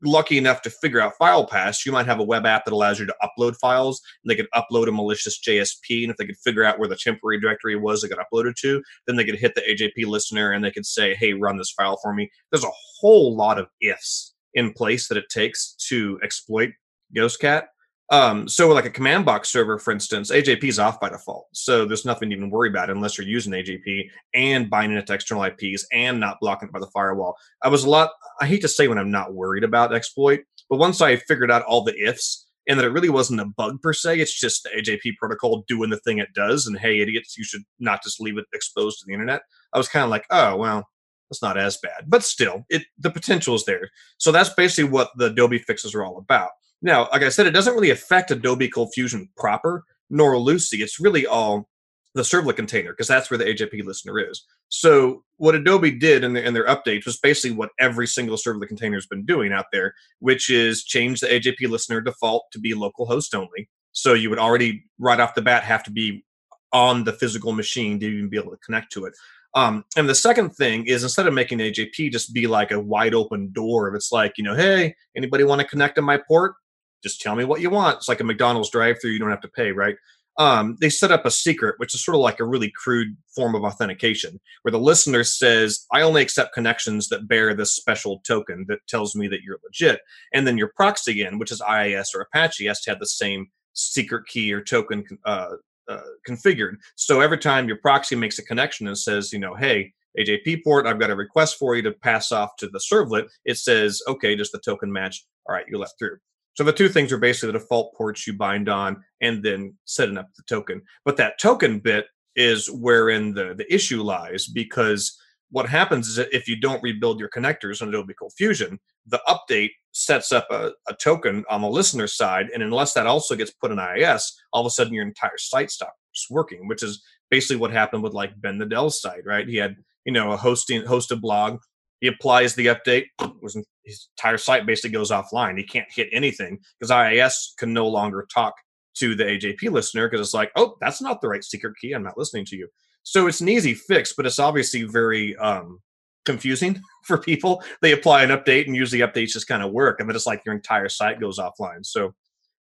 B: lucky enough to figure out file paths, you might have a web app that allows you to upload files. And they could upload a malicious JSP, and if they could figure out where the temporary directory was that got uploaded to, then they could hit the AJP listener and they could say, "Hey, run this file for me." There's a whole lot of ifs in place that it takes to exploit GhostCat. Um, so like a command box server, for instance, AJP is off by default. So there's nothing to even worry about unless you're using AJP and binding it to external IPs and not blocking it by the firewall. I was a lot, I hate to say when I'm not worried about exploit, but once I figured out all the ifs and that it really wasn't a bug per se, it's just the AJP protocol doing the thing it does. And hey, idiots, you should not just leave it exposed to the internet. I was kind of like, oh, well, That's not as bad, but still, it the potential is there. So that's basically what the Adobe fixes are all about. Now, like I said, it doesn't really affect Adobe Cold Fusion proper nor Lucee. It's really all the servlet container because that's where the AJP listener is. So what Adobe did in, the, in their updates was basically what every single servlet container has been doing out there, which is change the AJP listener default to be local host only. So you would already right off the bat have to be on the physical machine to even be able to connect to it. Um, and the second thing is instead of making AJP just be like a wide open door, if it's like, you know, hey, anybody want to connect to my port? Just tell me what you want. It's like a McDonald's drive through, you don't have to pay, right? Um, they set up a secret, which is sort of like a really crude form of authentication, where the listener says, I only accept connections that bear this special token that tells me that you're legit. And then your proxy in, which is IIS or Apache, has to have the same secret key or token uh, uh, configured. So every time your proxy makes a connection and says, you know, hey, AJP port, I've got a request for you to pass off to the servlet, it says, okay, does the token match? All right, you're let through. So the two things are basically the default ports you bind on and then setting up the token. But that token bit is wherein the, the issue lies because what happens is that if you don't rebuild your connectors on Adobe Cold Fusion, the update sets up a, a, token on the listener side. And unless that also gets put in IIS, all of a sudden your entire site stops working, which is basically what happened with like Ben Nadel's site, right? He had, you know, a hosting hosted blog. He applies the update, his entire site basically goes offline. He can't hit anything because IIS can no longer talk to the AJP listener because it's like, oh, that's not the right secret key. I'm not listening to you. So it's an easy fix, but it's obviously very um, confusing for people. They apply an update and usually updates just kind of work. and then it's like your entire site goes offline. So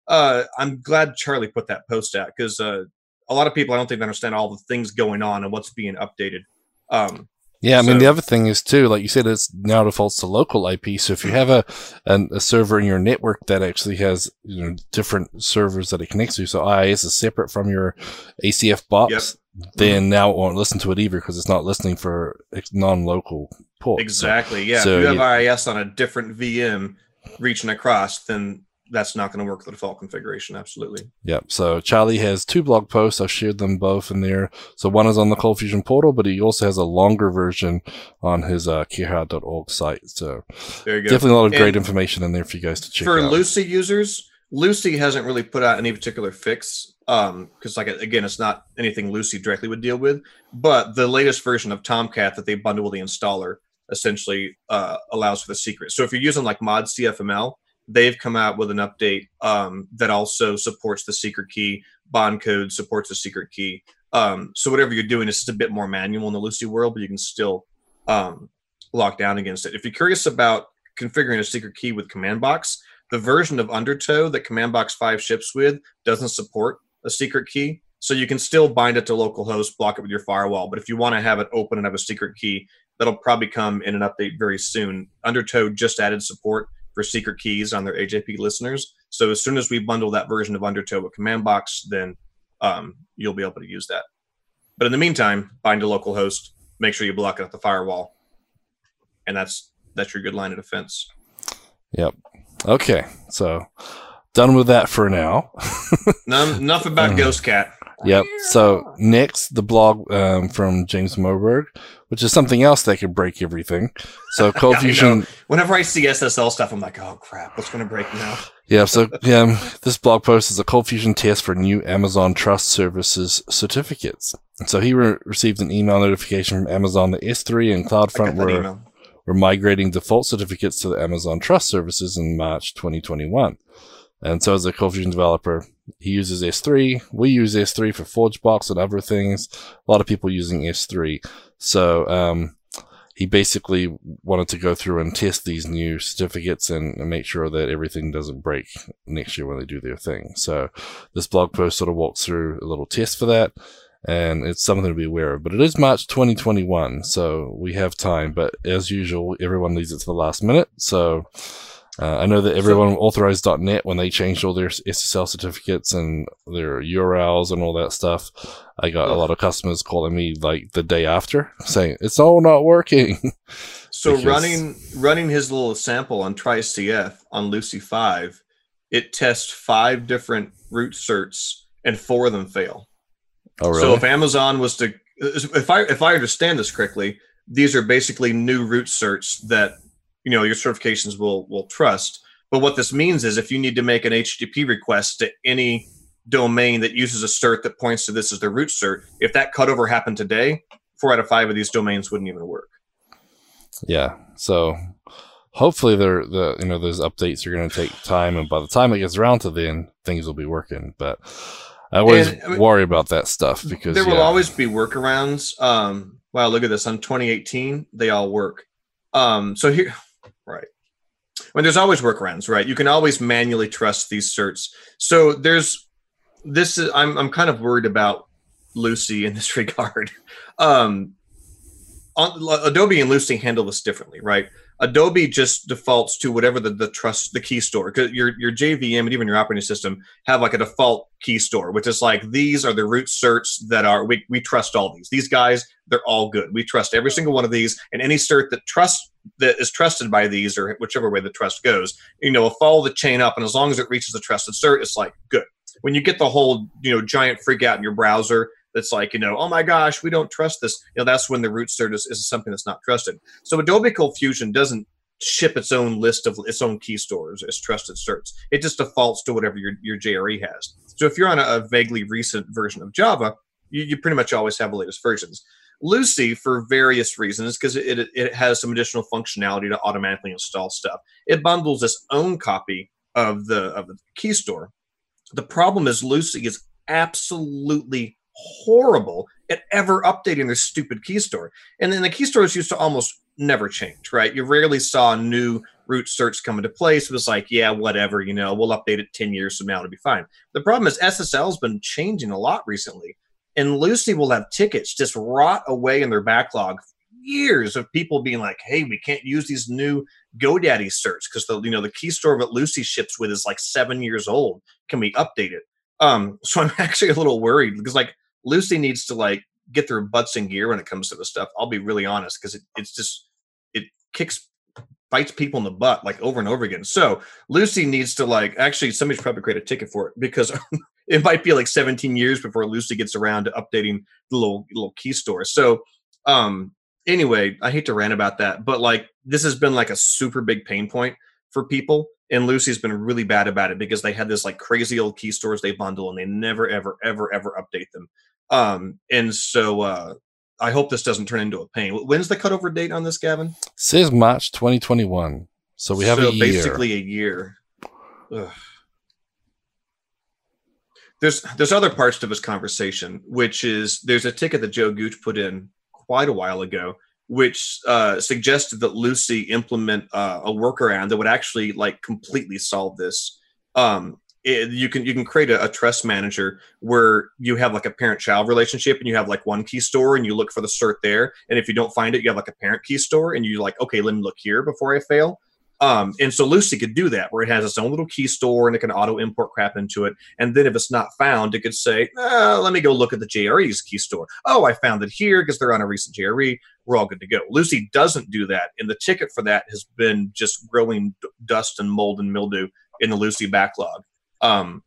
B: uh, I'm glad Charlie put that post out because uh, a lot of people I don't think understand all the things going on and what's being updated. Um,
A: yeah, I mean the other thing is too, like you said, it's now defaults to local IP. So if you have a an, a server in your network that actually has you know different servers that it connects to, so IIS is separate from your ACF box, yep. then mm-hmm. now it won't listen to it either because it's not listening for non-local ports.
B: Exactly. Yeah. So, if you have yeah. IIS on a different VM reaching across, then that's not going to work with the default configuration. Absolutely.
A: Yep. So Charlie has two blog posts. I've shared them both in there. So one is on the Cold Fusion portal, but he also has a longer version on his uh, carehart.org site. So definitely a lot of great and information in there for you guys to check
B: for
A: out.
B: For Lucee users, Lucee hasn't really put out any particular fix um because like again it's not anything Lucee directly would deal with but the latest version of tomcat that they bundle with the installer essentially uh, allows for the secret so if you're using like mod cfml they've come out with an update um, that also supports the secret key. BonCode supports the secret key. Um, so whatever you're doing is just a bit more manual in the Lucee world, but you can still um, lock down against it. If you're curious about configuring a secret key with Command Box, the version of Undertow that Command Box 5 ships with doesn't support a secret key. So you can still bind it to localhost, block it with your firewall. But if you want to have it open and have a secret key, that'll probably come in an update very soon. Undertow just added support for secret keys on their AJP listeners. So as soon as we bundle that version of Undertow with Command Box, then um, you'll be able to use that. But in the meantime, bind a local host, make sure you block it at the firewall, and that's that's your good line of defense.
A: Yep. Okay. So done with that for now.
B: enough, enough about Ghost Cat.
A: Yep. So next, the blog um, from James Moberg, which is something else that could break everything. So Cold Fusion.
B: Whenever I see SSL stuff, I'm like, oh crap, what's going to break now?
A: Yeah. So yeah, this blog post is a Cold Fusion test for new Amazon Trust Services certificates. And so he re- received an email notification from Amazon that S3 and CloudFront were were migrating default certificates to the Amazon Trust Services in March 2021. And so as a Cold Fusion developer, he uses S3. We use S3 for ForgeBox and other things. A lot of people using S3. So, um, he basically wanted to go through and test these new certificates and, and, make sure that everything doesn't break next year when they do their thing. So this blog post sort of walks through a little test for that. And it's something to be aware of, but it is March 2021, so we have time. But as usual, everyone leaves it to the last minute. So, uh, I know that everyone so, Authorize.Net, when they changed all their SSL certificates and their URLs and all that stuff, I got a lot of customers calling me like the day after saying it's all not working.
B: so because, running running his little sample on TryCF on Lucee five, it tests five different root certs and four of them fail. Oh, really? So if Amazon was to, if I if I understand this correctly, these are basically new root certs that you know your certifications will will trust. But what this means is if you need to make an HTTP request to any domain that uses a cert that points to this as their root cert, if that cutover happened today, four out of five of these domains wouldn't even work.
A: Yeah. So hopefully they're the you know those updates are going to take time, and by the time it gets around to then, things will be working. But I always and, I mean, worry about that stuff because
B: there yeah. will always be workarounds. Um, wow, look at this on 2018, they all work. Um, so here. When there's always workarounds, right? You can always manually trust these certs. So there's this is I'm I'm kind of worried about Lucee in this regard. Um, on, Adobe and Lucee handle this differently, right? Adobe just defaults to whatever the, the trust the key store because your your JVM and even your operating system have like a default key store, which is like these are the root certs that are we, we trust all these. These guys, they're all good. We trust every single one of these, and any cert that trust that is trusted by these or whichever way the trust goes, you know, follow the chain up, and as long as it reaches the trusted cert, it's like good. When you get the whole you know giant freak out in your browser that's like, you know, oh my gosh, we don't trust this. You know, that's when the root cert is, is something that's not trusted. So Adobe Cold Fusion doesn't ship its own list of its own key stores as trusted certs. It just defaults to whatever your, your JRE has. So if you're on a, a vaguely recent version of Java, you, you, pretty much always have the latest versions. Lucee, for various reasons, because it, it, has some additional functionality to automatically install stuff, it bundles its own copy of the of the key store. The problem is Lucee is absolutely horrible at ever updating their stupid key store. And then the key stores used to almost never change, right? You rarely saw new root certs come into place. It was like, yeah, whatever, you know, we'll update it 10 years from now, it'll be fine. The problem is SSL's been changing a lot recently. And Lucee will have tickets just rot away in their backlog years of people being like, "Hey, we can't use these new GoDaddy certs because the you know the key store that Lucee ships with is like seven years old. Can we update it?" Um, so I'm actually a little worried because like Lucee needs to like get their butts in gear when it comes to this stuff. I'll be really honest because it, it's just it kicks bites people in the butt like over and over again. So Lucee needs to like actually somebody's probably create a ticket for it because it might be like 17 years before Lucee gets around to updating the little little key store. So um anyway, I hate to rant about that, but like this has been like a super big pain point for people. And Lucee's been really bad about it because they had this like crazy old key stores they bundle and they never, ever, ever, ever update them. Um, and so uh, I hope this doesn't turn into a pain. When's the cutover date on this, Gavin? It
A: says March 2021. So we have so a year.
B: basically a year. Ugh. There's there's other parts to this conversation, which is there's a ticket that Joe Gooch put in quite a while ago, which uh, suggested that Lucee implement uh, a workaround that would actually like completely solve this. Um, it, you can you can create a, a, trust manager where you have like a parent child relationship and you have like one key store and you look for the cert there and if you don't find it you have like a parent key store and you like okay let me look here before i fail um, and so Lucee could do that where it has its own little key store and it can auto import crap into it. And then if it's not found, it could say, uh, let me go look at the JRE's key store. Oh, I found it here because they're on a recent JRE. We're all good to go. Lucee doesn't do that. And the ticket for that has been just growing dust and mold and mildew in the Lucee backlog. Um,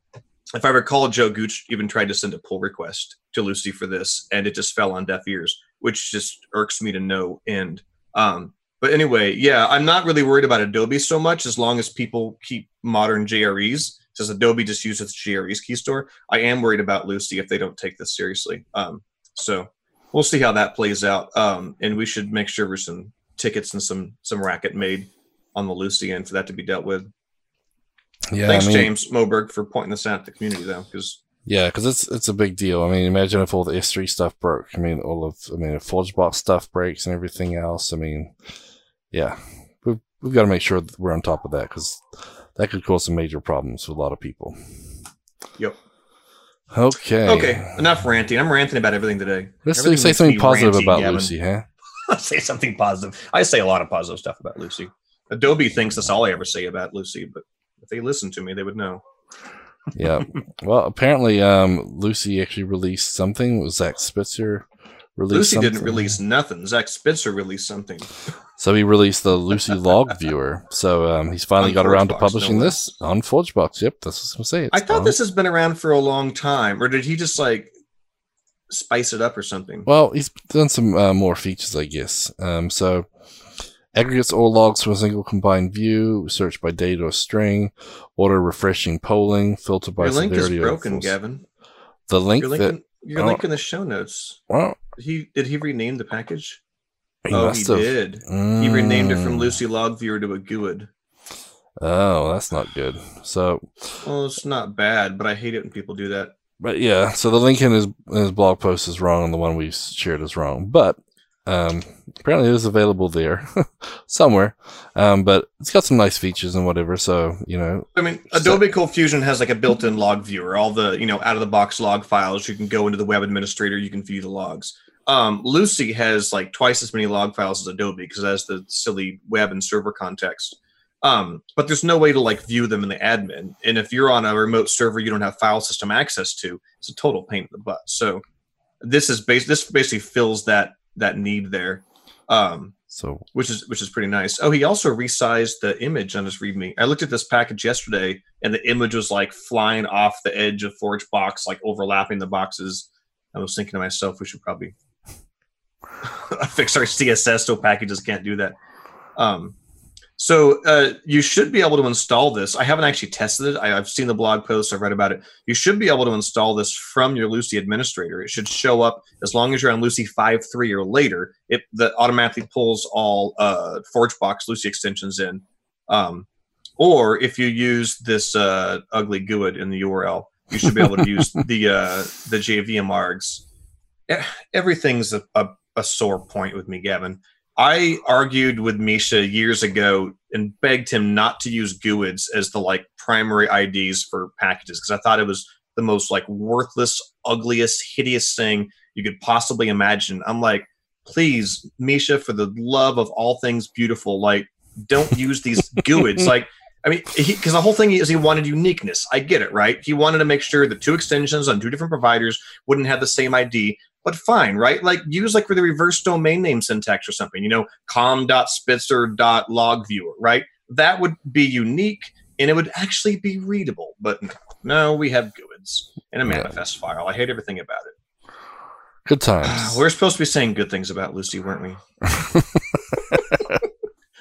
B: if I recall, Joe Gooch even tried to send a pull request to Lucee for this, and it just fell on deaf ears, which just irks me to no end. Um, but anyway, yeah, I'm not really worried about Adobe so much as long as people keep modern JREs. Says Adobe just uses JRE's key store. I am worried about Lucee if they don't take this seriously. Um, so we'll see how that plays out. Um, and we should make sure there's some tickets and some some racket made on the Lucee end for that to be dealt with. Yeah, thanks, I mean, James Moberg, for pointing this out to the community, though, because
A: yeah, because it's it's a big deal. I mean, imagine if all the S3 stuff broke. I mean, all of I mean, if ForgeBox stuff breaks and everything else. I mean, yeah, we've we've got to make sure that we're on top of that because that could cause some major problems for a lot of people.
B: Yep.
A: Okay.
B: Okay. Enough ranting. I'm ranting about everything today.
A: Let's everything say something positive ranty, about Gavin. Lucee, huh?
B: say something positive. I say a lot of positive stuff about Lucee. Adobe thinks that's all I ever say about Lucee, but if they listened to me, they would know.
A: yeah. Well, apparently, um, Lucee actually released something. Was Zac Spitzer
B: released? Lucee something? didn't release nothing. Zac Spitzer released something.
A: So he released the Lucee Log Viewer. So um, he's finally on got around to publishing no this on ForgeBox. Yep, that's what I'm saying.
B: I thought this has been around for a long time, or did he just like spice it up or something.
A: Well, he's done some uh, more features, I guess. Um, so aggregates all logs from a single combined view, search by date or string, auto refreshing polling, filter by
B: Your link
A: severity. of
B: broken, Gavin.
A: The link
B: Your
A: that
B: in, your
A: oh.
B: link in the show notes.
A: well,
B: He did he rename the package?
A: He
B: oh, he
A: have.
B: did. He renamed it from
A: Mm.
B: Lucee Log Viewer to a GUID.
A: Oh, that's not good. So,
B: Well, it's not bad, but I hate it when people do that.
A: but yeah, so the link in his in his blog post is wrong, and the one we shared is wrong. But um, apparently, it is available there somewhere. Um, but it's got some nice features and whatever. So you know,
B: I mean,
A: So-
B: Adobe Cold Fusion has like a built-in log viewer. All the you know out of the box log files. You can go into the web administrator. You can view the logs. Um, Lucee has like twice as many log files as Adobe because it has the silly web and server context. Um, but there's no way to like view them in the admin. And if you're on a remote server you don't have file system access to, it's a total pain in the butt. So this is base. This basically fills that that need there. Um,
A: so
B: which is which is pretty nice. Oh, he also resized the image on his README. I looked at this package yesterday, and the image was like flying off the edge of ForgeBox, like overlapping the boxes. I was thinking to myself, we should probably fix our CSS so packages can't do that. Um, so uh, you should be able to install this. I haven't actually tested it. I, I've seen the blog posts. I've read about it. You should be able to install this from your Lucee administrator. It should show up as long as you're on Lucee 5.3 or later. It that automatically pulls all uh, ForgeBox Lucee extensions in. Um, or if you use this uh, ugly GUID in the URL, you should be able to use the uh, the JVM args. Everything's a, a, a sore point with me, Gavin. I argued with Micha years ago and begged him not to use GUIDs as the like primary IDs for packages because I thought it was the most like worthless, ugliest, hideous thing you could possibly imagine. I'm like, please, Micha, for the love of all things beautiful, like don't use these GUIDs. like, I mean, because the whole thing is he wanted uniqueness. I get it, right? He wanted to make sure the two extensions on two different providers wouldn't have the same ID but fine, right? Like use like for the reverse domain name syntax or something, you know, com.spitzer.logviewer, right? That would be unique and it would actually be readable. But no, no we have GUIDs in a
A: Yeah.
B: manifest file. I hate everything about it.
A: good times.
B: Ah, we're supposed to be saying good things about Lucee, weren't we?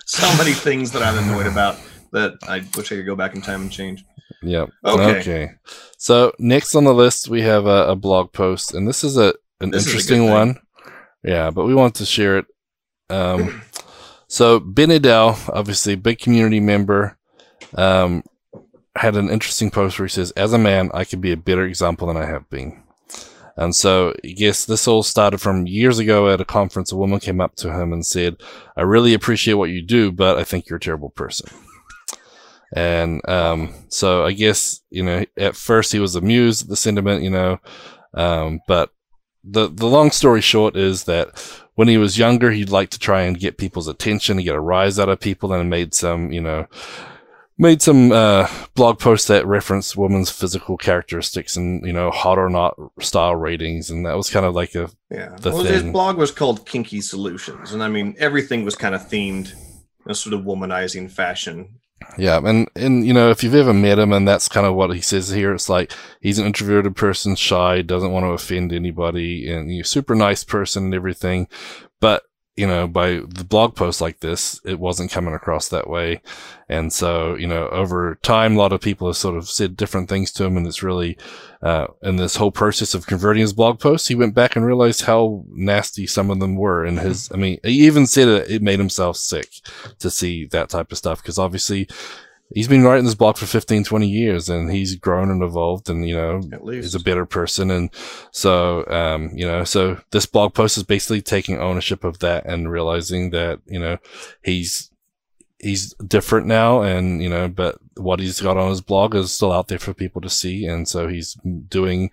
B: so many things that I'm annoyed about that I wish I could go back in time and change.
A: Yep.
B: Okay.
A: So next on the list we have a, a blog post, and this is a an
B: This is a good
A: interesting one. Yeah, but we want to share it. Um, so Ben Nadel, obviously big community member, um, had an interesting post where he says, "As a man, I could be a better example than I have been." And so, yes, this all started from years ago at a conference. A woman came up to him and said, "I really appreciate what you do, but I think you're a terrible person." And um, so I guess you know at first he was amused at the sentiment, you know, um, but the the long story short is that when he was younger, he'd like to try and get people's attention and get a rise out of people, and made some you know made some uh, blog posts that reference women's physical characteristics and you know hot or not style ratings, and that was kind of like a
B: Yeah.
A: The
B: well, his blog was called Kinky Solutions. And I mean, everything was kind of themed in a sort of womanizing fashion.
A: Yeah, and and you know if you've ever met him, and that's kind of what he says here. It's like he's an introverted person, shy, doesn't want to offend anybody, and a super nice person and everything. You know, by the blog post like this, it wasn't coming across that way. And so, you know, over time, a lot of people have sort of said different things to him. And it's really, uh, in this whole process of converting his blog posts, he went back and realized how nasty some of them were. And his, I mean, he even said it, it made himself sick to see that type of stuff. Cause obviously he's been writing this blog for 15, 20 years and he's grown and evolved and, you know, is a better person. And so, um, you know, so this blog post is basically taking ownership of that and realizing that, you know, he's, he's different now and, you know, but what he's got on his blog is still out there for people to see. And so he's doing,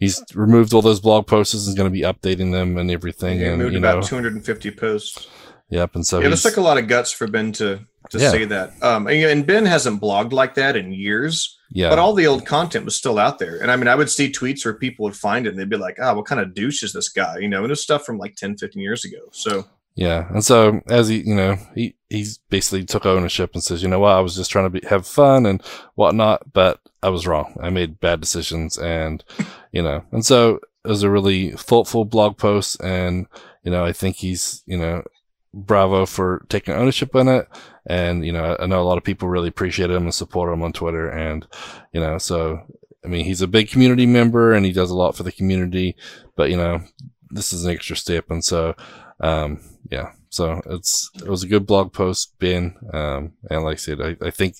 A: he's removed all those blog posts and is going to be updating them and everything. And,
B: moved
A: you
B: about
A: know,
B: 250 posts.
A: yep. And so
B: yeah, this took a lot of guts for Ben to to
A: Yeah.
B: say that. Um, and, and Ben hasn't blogged like that in years,
A: yeah.
B: but all the old content was still out there. And I mean, I would see tweets where people would find it and they'd be like, "Ah, what kind of douche is this guy?" You know, and it was stuff from like 10, 15 years ago. So
A: Yeah, and so as he, you know, he he's basically took ownership and says, you know what, I was just trying to be, have fun and whatnot, but I was wrong. I made bad decisions, and you know, and so it was a really thoughtful blog post, and you know, I think he's you know, bravo for taking ownership in it. And you know, I know a lot of people really appreciate him and support him on Twitter, and you know, so I mean, he's a big community member and he does a lot for the community, but you know, this is an extra step, and so um, yeah, so it's it was a good blog post, Ben, um, and like I said, I, I think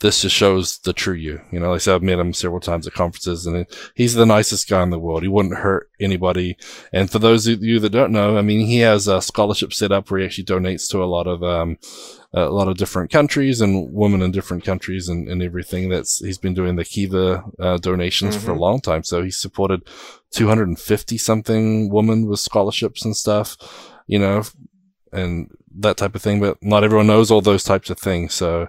A: this just shows the true you. You know, like I said, I've met him several times at conferences and he's the nicest guy in the world. He wouldn't hurt anybody. And for those of you that don't know, I mean, he has a scholarship set up where he actually donates to a lot of, um, a lot of different countries and women in different countries and, and everything that's, he's been doing the Kiva, uh, donations mm-hmm. for a mm-hmm. long time. So he supported 250 something women with scholarships and stuff, you know, and that type of thing. But not everyone knows all those types of things. So,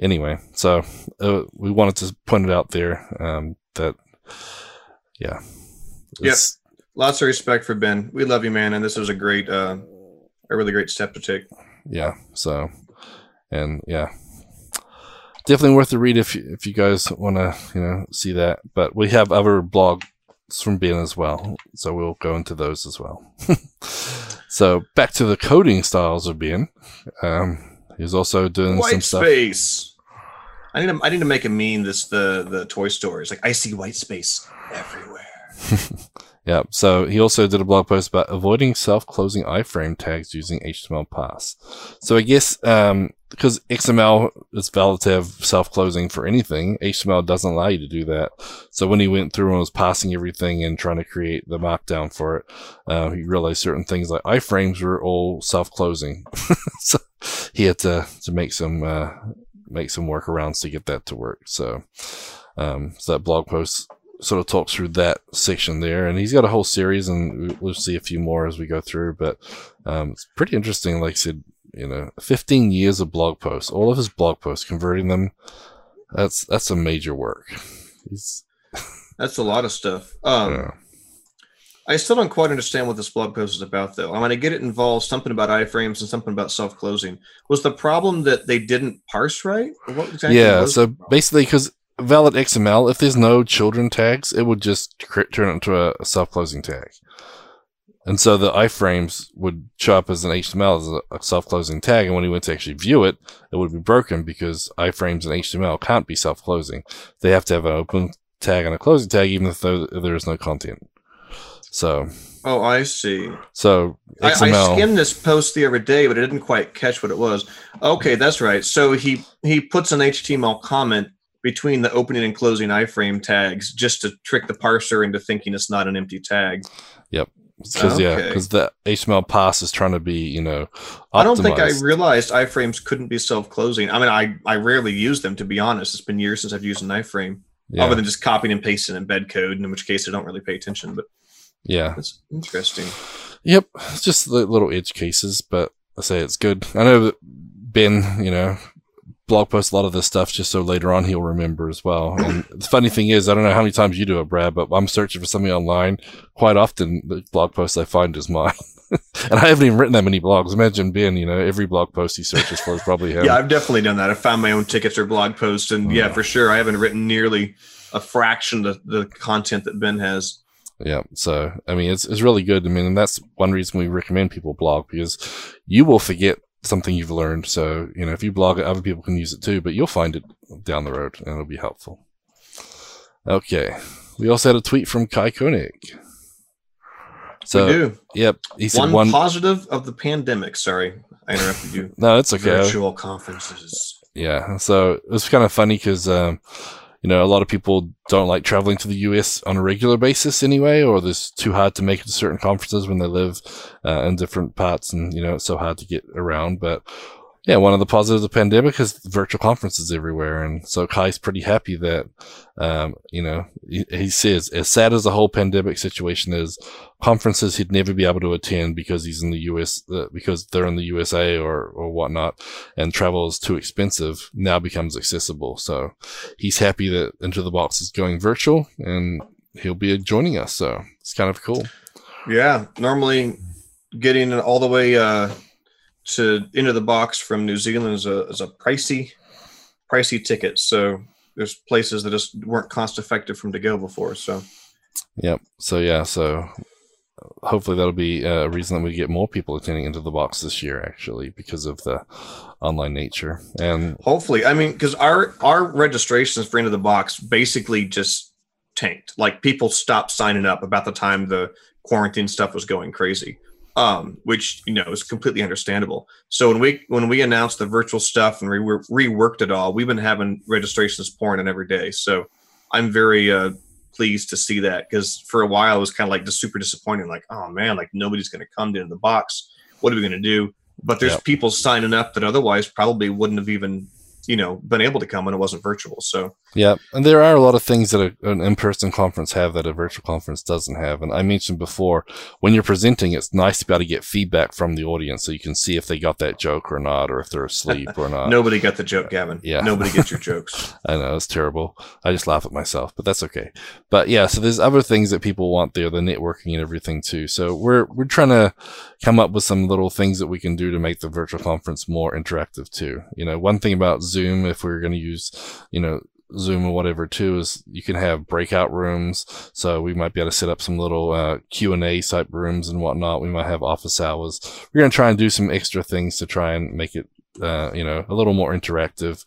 A: anyway, so uh, we wanted to point it out there um, that, yeah.
B: Yes. Lots of respect for Ben. We love you, man. And this was a great, uh, a really great step to take.
A: Yeah. So, and yeah, definitely worth the read if you, if you guys want to, you know, see that. But we have other blogs from Ben as well. So we'll go into those as well. so back to the coding styles of Ben. Um, He's also doing
B: white
A: some
B: space.
A: Stuff.
B: I need to I need to make a meme this the the toy store. It's like I see white space everywhere.
A: yeah. So he also did a blog post about avoiding self-closing iframe tags using HTML pass. So I guess um, because XML is valid to have self-closing for anything, HTML doesn't allow you to do that. So when he went through and was passing everything and trying to create the markdown for it, uh, he realized certain things like iframes were all self-closing. so he had to to make some uh, make some workarounds to get that to work. So, um, so that blog post sort of talks through that section there, and he's got a whole series, and we'll see a few more as we go through. But um, it's pretty interesting. Like I said, you know, 15 years of blog posts, all of his blog posts, converting them. That's that's a major work. He's
B: that's a lot of stuff. Um, yeah. I still don't quite understand what this blog post is about, though. I mean, I get it involves something about iframes and something about self closing. Was the problem that they didn't parse right?
A: Exactly yeah, so basically, because valid XML, if there's no children tags, it would just turn it into a, a self closing tag. And so the iframes would show up as an HTML as a, a self closing tag. And when he went to actually view it, it would be broken because iframes and HTML can't be self closing. They have to have an open tag and a closing tag, even if there is no content. So.
B: Oh, I see.
A: So
B: XML, I, I skimmed this post the other day, but I didn't quite catch what it was. Okay, that's right. So he he puts an HTML comment between the opening and closing iframe tags just to trick the parser into thinking it's not an empty tag.
A: Yep. Because okay. yeah, because the HTML pass is trying to be, you know, optimized.
B: I don't think I realized iframes couldn't be self-closing. I mean, I I rarely use them to be honest. It's been years since I've used an iframe, yeah. other than just copying and pasting embed code, in which case I don't really pay attention. But
A: yeah,
B: that's interesting.
A: Yep, it's just the little edge cases, but I say it's good. I know that Ben, you know, blog posts a lot of this stuff just so later on he'll remember as well. And the funny thing is, I don't know how many times you do it, Brad, but I'm searching for something online. Quite often, the blog post I find is mine. and I haven't even written that many blogs. Imagine Ben, you know, every blog post he searches for is probably him.
B: yeah, I've definitely done that. I found my own tickets or blog posts, and yeah, for sure, I haven't written nearly a fraction of the content that Ben has.
A: Yeah. So, I mean, it's, it's really good. I mean, and that's one reason we recommend people blog because you will forget something you've learned. So, you know, if you blog it, other people can use it too, but you'll find it down the road and it'll be helpful. Okay. We also had a tweet from Kai Koenig.
B: So, we do.
A: Yep.
B: He said one, one positive of the pandemic. Sorry, I interrupted you.
A: no, it's okay.
B: Virtual conferences.
A: Yeah. So it was kind of funny because, um, you know, a lot of people don't like traveling to the US on a regular basis anyway, or it's too hard to make it to certain conferences when they live uh, in different parts and, you know, it's so hard to get around. But yeah, one of the positives of the pandemic is virtual conferences everywhere. And so Kai's pretty happy that, um, you know, he, he, says as sad as the whole pandemic situation is, conferences he'd never be able to attend because he's in the US, uh, because they're in the USA or, or whatnot and travel is too expensive now becomes accessible. So he's happy that Into the Box is going virtual and he'll be joining us. So it's kind of cool.
B: Yeah. Normally getting all the way, uh, to into the box from New Zealand is a is a pricey pricey ticket. So there's places that just weren't cost effective from to go before. So
A: Yep. So yeah. So hopefully that'll be a reason that we get more people attending into the box this year, actually, because of the online nature. And
B: hopefully, I mean, because our our registrations for into the box basically just tanked. Like people stopped signing up about the time the quarantine stuff was going crazy. Um, which you know is completely understandable. So when we when we announced the virtual stuff and we re- reworked it all, we've been having registrations pouring in every day. So I'm very uh, pleased to see that because for a while it was kind of like just super disappointing. Like, oh man, like nobody's going to come to the box. What are we going to do? But there's yep. people signing up that otherwise probably wouldn't have even you know been able to come when it wasn't virtual so.
A: Yeah and there are a lot of things that a, an in-person conference have that a virtual conference doesn't have and i mentioned before when you're presenting it's nice to be able to get feedback from the audience so you can see if they got that joke or not or if they're asleep or not.
B: Nobody got the joke gavin. Yeah. Nobody gets your jokes.
A: I know it's terrible. I just laugh at myself but that's okay. But yeah so there's other things that people want there the networking and everything too so we're we're trying to come up with some little things that we can do to make the virtual conference more interactive too. You know one thing about Zoom, if we are going to use, you know, Zoom or whatever too, is you can have breakout rooms. So we might be able to set up some little uh, Q and A type rooms and whatnot. We might have office hours. We're going to try and do some extra things to try and make it uh, you know, a little more interactive.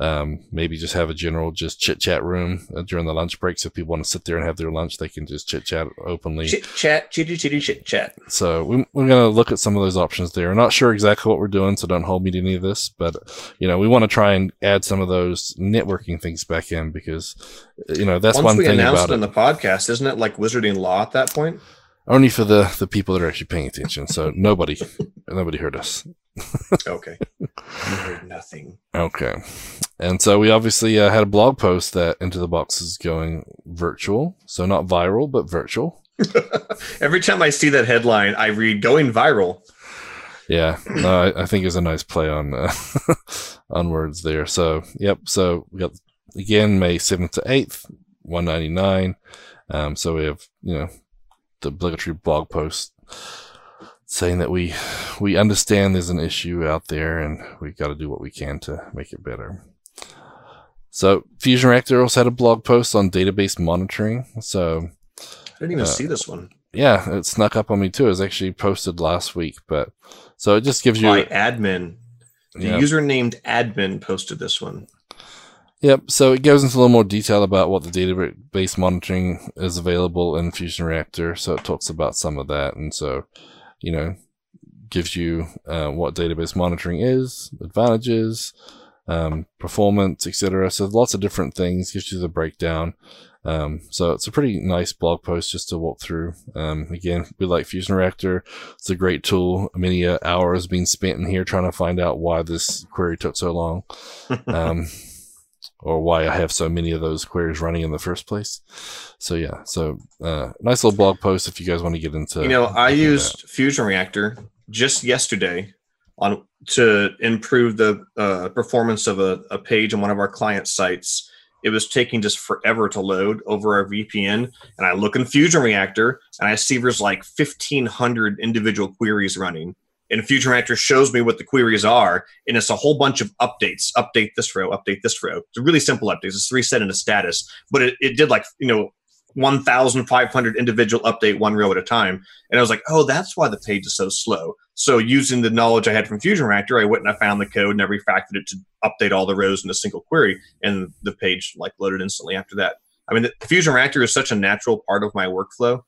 A: Um, maybe just have a general just chit chat room uh, during the lunch breaks. If people want to sit there and have their lunch, they can just chit chat openly.
B: Chit chat, chitty chitty chit chat.
A: So we, we're going to look at some of those options there. I'm not sure exactly what we're doing, so don't hold me to any of this. But you know, we want to try and add some of those networking things back in because you know that's
B: Once
A: one
B: we
A: thing
B: announced
A: about
B: it in the podcast. Isn't it like wizarding law at that point?
A: Only for the the people that are actually paying attention. So nobody nobody heard us.
B: Okay. You heard nothing.
A: Okay. And so we obviously uh, had a blog post that Into the Box is going virtual. So not viral, but virtual.
B: Every time I see that headline, I read going viral.
A: Yeah, no, I, I, think it's a nice play on uh, on words there. So, yep. So we got again May seventh to eighth, one ninety nine. Um, so we have you know the obligatory blog post saying that we we understand there's an issue out there and we've got to do what we can to make it better. So Fusion Reactor also had a blog post on database monitoring. So
B: I didn't even uh, see this one.
A: Yeah, it snuck up on me too. It was actually posted last week, but so it just gives you
B: my admin. The yeah. user named admin posted this one.
A: Yep. So it goes into a little more detail about what the database monitoring is available in Fusion Reactor. So it talks about some of that, and so you know gives you uh, what database monitoring is, advantages, um, performance, etc. So lots of different things. Gives you the breakdown. Um, so it's a pretty nice blog post just to walk through. Um, again, we like Fusion Reactor. It's a great tool. Many uh, hours being spent in here trying to find out why this query took so long. Or why I have so many of those queries running in the first place. So yeah, so uh, nice little blog post if you guys want to get into.
B: You know, I used that. Fusion Reactor just yesterday on to improve the uh, performance of a, a page on one of our client sites. It was taking just forever to load over our VPN, and I look in Fusion Reactor and I see there's like 1,500 individual queries running and Fusion Reactor shows me what the queries are, and it's a whole bunch of updates. Update this row, update this row. It's a really simple updates. It's reset in a status, but it, it did like you know 1,500 individual update one row at a time. And I was like, oh, that's why the page is so slow. So using the knowledge I had from Fusion Reactor, I went and I found the code and I refactored it to update all the rows in a single query, and the page like loaded instantly after that. I mean, the Fusion Reactor is such a natural part of my workflow.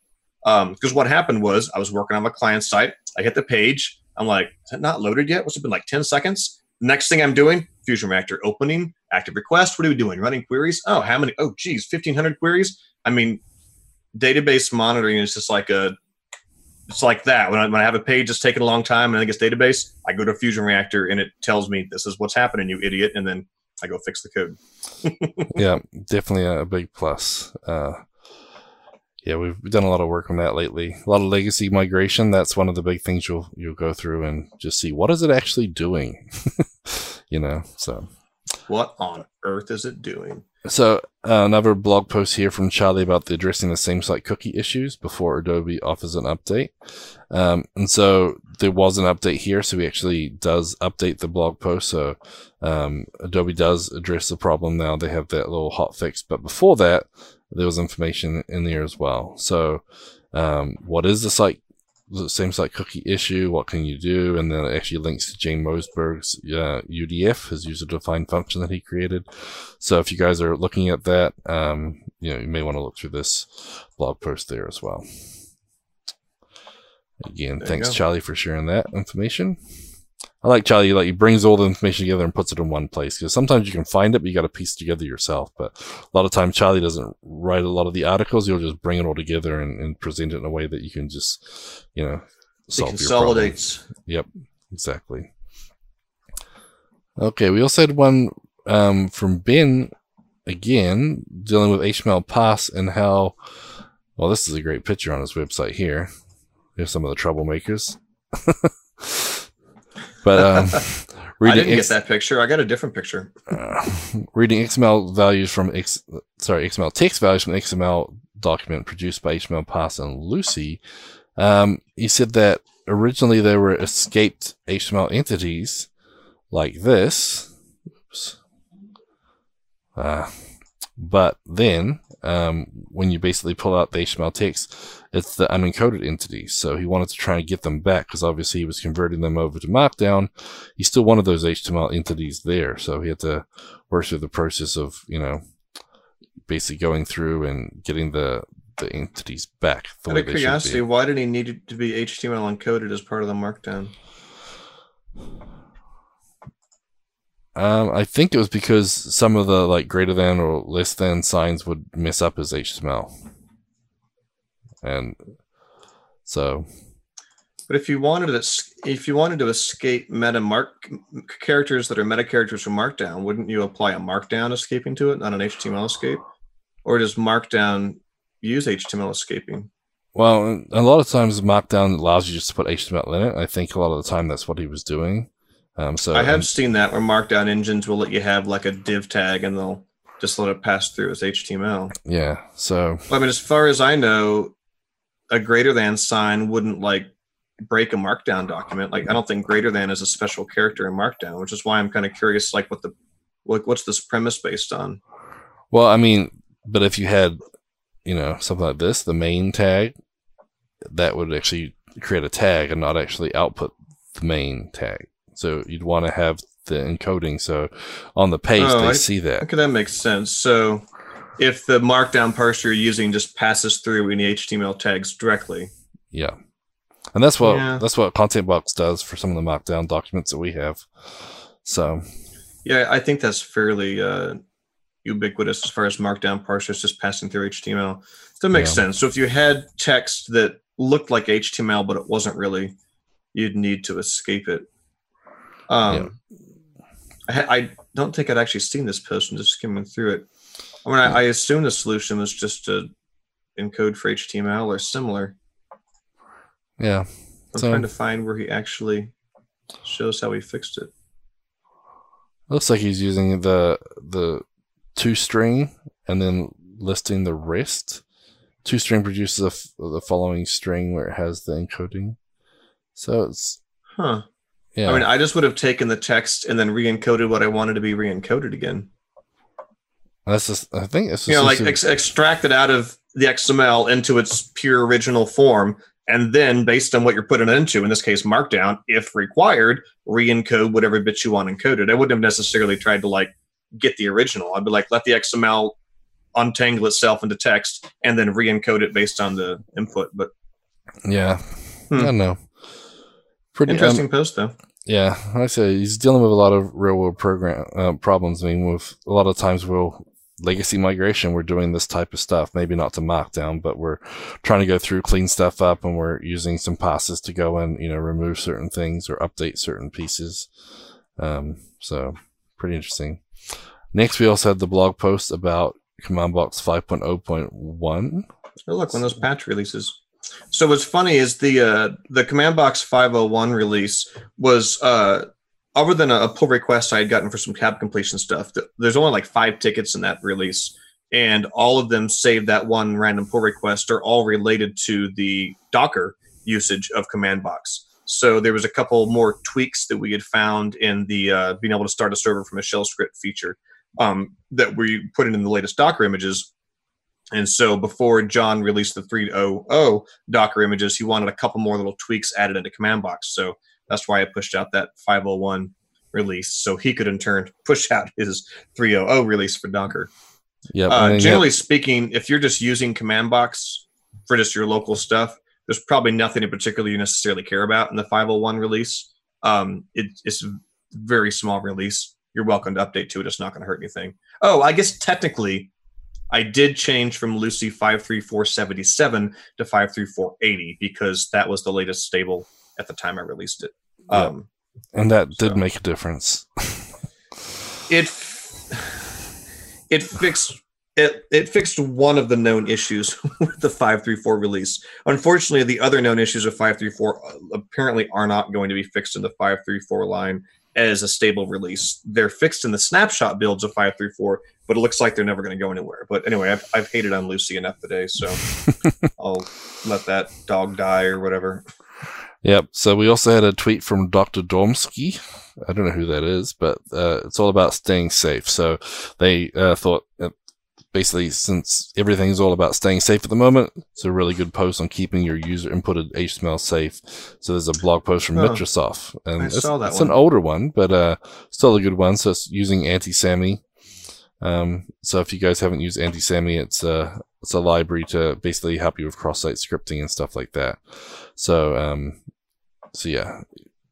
B: Because um, what happened was I was working on my client site. I hit the page. I'm like, not loaded yet? What's it been like 10 seconds? Next thing I'm doing, Fusion Reactor opening, active request. What are we doing? Running queries? Oh, how many? Oh, geez, 1,500 queries. I mean, database monitoring is just like a, it's like that. When I, when I have a page that's taking a long time and I it's database, I go to Fusion Reactor and it tells me this is what's happening, you idiot. And then I go fix the code.
A: yeah, definitely a big plus. Uh, yeah, we've done a lot of work on that lately. A lot of legacy migration. That's one of the big things you'll you'll go through and just see what is it actually doing. you know, so
B: what on earth is it doing?
A: So uh, another blog post here from Charlie about the addressing the same site cookie issues before Adobe offers an update. Um, and so there was an update here, so he actually does update the blog post. So um, Adobe does address the problem now. They have that little hot fix, but before that, there was information in there as well. So, um, what is the site the same site cookie issue? What can you do? And then it actually links to James Moberg's uh, UDF, his user defined function that he created. So if you guys are looking at that, um, you know, you may want to look through this blog post there as well. Again,
B: There
A: thanks. Charlie for sharing that information. I like Charlie, like he brings all the information together and puts it in one place because sometimes you can find it, but you got to piece it together yourself. But a lot of times Charlie doesn't write a lot of the articles; he'll just bring it all together and, and present it in a way that you can just, you know,
B: It
A: solve your problem.
B: consolidates.
A: Yep, exactly. Okay, we also had one um, from Ben again dealing with HTML pass and how. Well, this is a great picture on his website here. Here's some of the troublemakers. but um,
B: I didn't
A: X-
B: get that picture. I got a different picture.
A: uh, reading XML values from X, sorry XML text values from XML document produced by HTML Pass and Lucee. Um, he said that originally there were escaped HTML entities like this. Oops. Uh, but then um, when you basically pull out the HTML text, it's the unencoded entities. So he wanted to try and get them back because obviously he was converting them over to Markdown. He still wanted those HTML entities there, so he had to work through the process of you know basically going through and getting the the entities back the
B: Out of curiosity, why did he need it to be HTML encoded as part of the markdown?
A: Um, I think it was because some of the like greater than or less than signs would mess up as HTML, and so
B: But if you wanted to, if you wanted to escape meta mark characters that are meta characters from Markdown, wouldn't you apply a Markdown escaping to it, not an HTML escape? Or does Markdown use HTML escaping?
A: Well, a lot of times Markdown allows you just to put HTML in it. I think a lot of the time that's what he was doing. Um, so
B: I have seen that where Markdown engines will let you have like a div tag and they'll just let it pass through as HTML.
A: yeah. So
B: I mean, as far as I know, a greater than sign wouldn't like break a markdown document. Like, I don't think greater than is a special character in markdown, which is why I'm kind of curious, like, what the what, what's this premise based on?
A: well, I mean, but if you had, you know, something like this, the main tag, that would actually create a tag and not actually output the main tag. So you'd want to have the encoding. So on the page,
B: Oh,
A: they
B: I-
A: see that.
B: Okay, that makes sense. So, if the markdown parser you're using just passes through any HTML tags directly,
A: Yeah. And that's what
B: Yeah.
A: that's what Content Box does for some of the Markdown documents that we have. So
B: yeah, I think that's fairly uh, ubiquitous as far as markdown parsers just passing through HTML. That makes
A: Yeah.
B: sense. So if you had text that looked like HTML but it wasn't really, you'd need to escape it. Um, I, I don't think I'd actually seen this post. I'm just skimming through it. I mean, I, I assume the solution was just to encode for HTML or similar.
A: yeah.
B: I'm
A: So-
B: trying to find where he actually shows how he fixed it.
A: Looks like he's using the the toString and then listing the rest. toString produces a f- the following string where it has the encoding. So it's
B: Huh.
A: Yeah.
B: I mean, I just would have taken the text and then re-encoded what I wanted to be re-encoded again.
A: that's just I think it's
B: You know, like ex- extract it out of the XML into its pure original form, and then based on what you're putting it into, in this case Markdown, if required, re-encode whatever bit you want encoded. I wouldn't have necessarily tried to like get the original. I'd be like, let the XML untangle itself into text and then re-encode it based on the input. But
A: yeah.
B: Hmm.
A: I don't know. Pretty um,
B: interesting post though.
A: Yeah, like I say, he's dealing with a lot of real world program uh, problems. I mean, with a lot of times we'll legacy migration, we're doing this type of stuff. Maybe not to Markdown, but we're trying to go through, clean stuff up, and we're using some passes to go and you know remove certain things or update certain pieces. Um, so pretty interesting. Next, we also had the blog post about Command Box 5.0.1.
B: Oh, look, one of those patch releases. So what's funny is the uh, the Command Box 501 release was uh, other than a, pull request I had gotten for some tab completion stuff. th- There's only like five tickets in that release, and all of them, save that one random pull request, are all related to the Docker usage of Command Box. So there was a couple more tweaks that we had found in the uh, being able to start a server from a shell script feature um, that we put in, in the latest Docker images And so before John released the 3.0 Docker images, he wanted a couple more little tweaks added into command box. So that's why I pushed out that 501 release so he could in turn push out his 3.0 release for Docker.
A: Yeah.
B: Uh, generally speaking, if you're just using command box for just your local stuff, there's probably nothing in particular you necessarily care about in the 501 release. Um, it, it's a very small release. You're welcome to update to it. It's not going to hurt anything. Oh, I guess technically, I did change from Lucee 53477 to 53480 because that was the latest stable at the time I released it.
A: Yeah. Um, and that did so. make a difference.
B: it it fixed it, it fixed one of the known issues with the 534 release. Unfortunately, the other known issues of 534 uh, apparently are not going to be fixed in the 534 line as a stable release. They're fixed in the snapshot builds of 534, but it looks like they're never going to go anywhere. But anyway, I've, I've hated on Lucee enough today, so I'll let that dog die or whatever.
A: Yep. So we also had a tweet from Dr. Domsky. I don't know who that is, but uh, it's all about staying safe. So they uh, thought uh, basically since everything's all about staying safe at the moment, it's a really good post on keeping your user inputted HTML safe. So there's a blog post from oh, and
B: I
A: it's, it's an older one, but uh, still a good one. So it's using AntiSamy. Um, so if you guys haven't used AntiSamy, it's a it's a library to basically help you with cross-site scripting and stuff like that. So um, so yeah,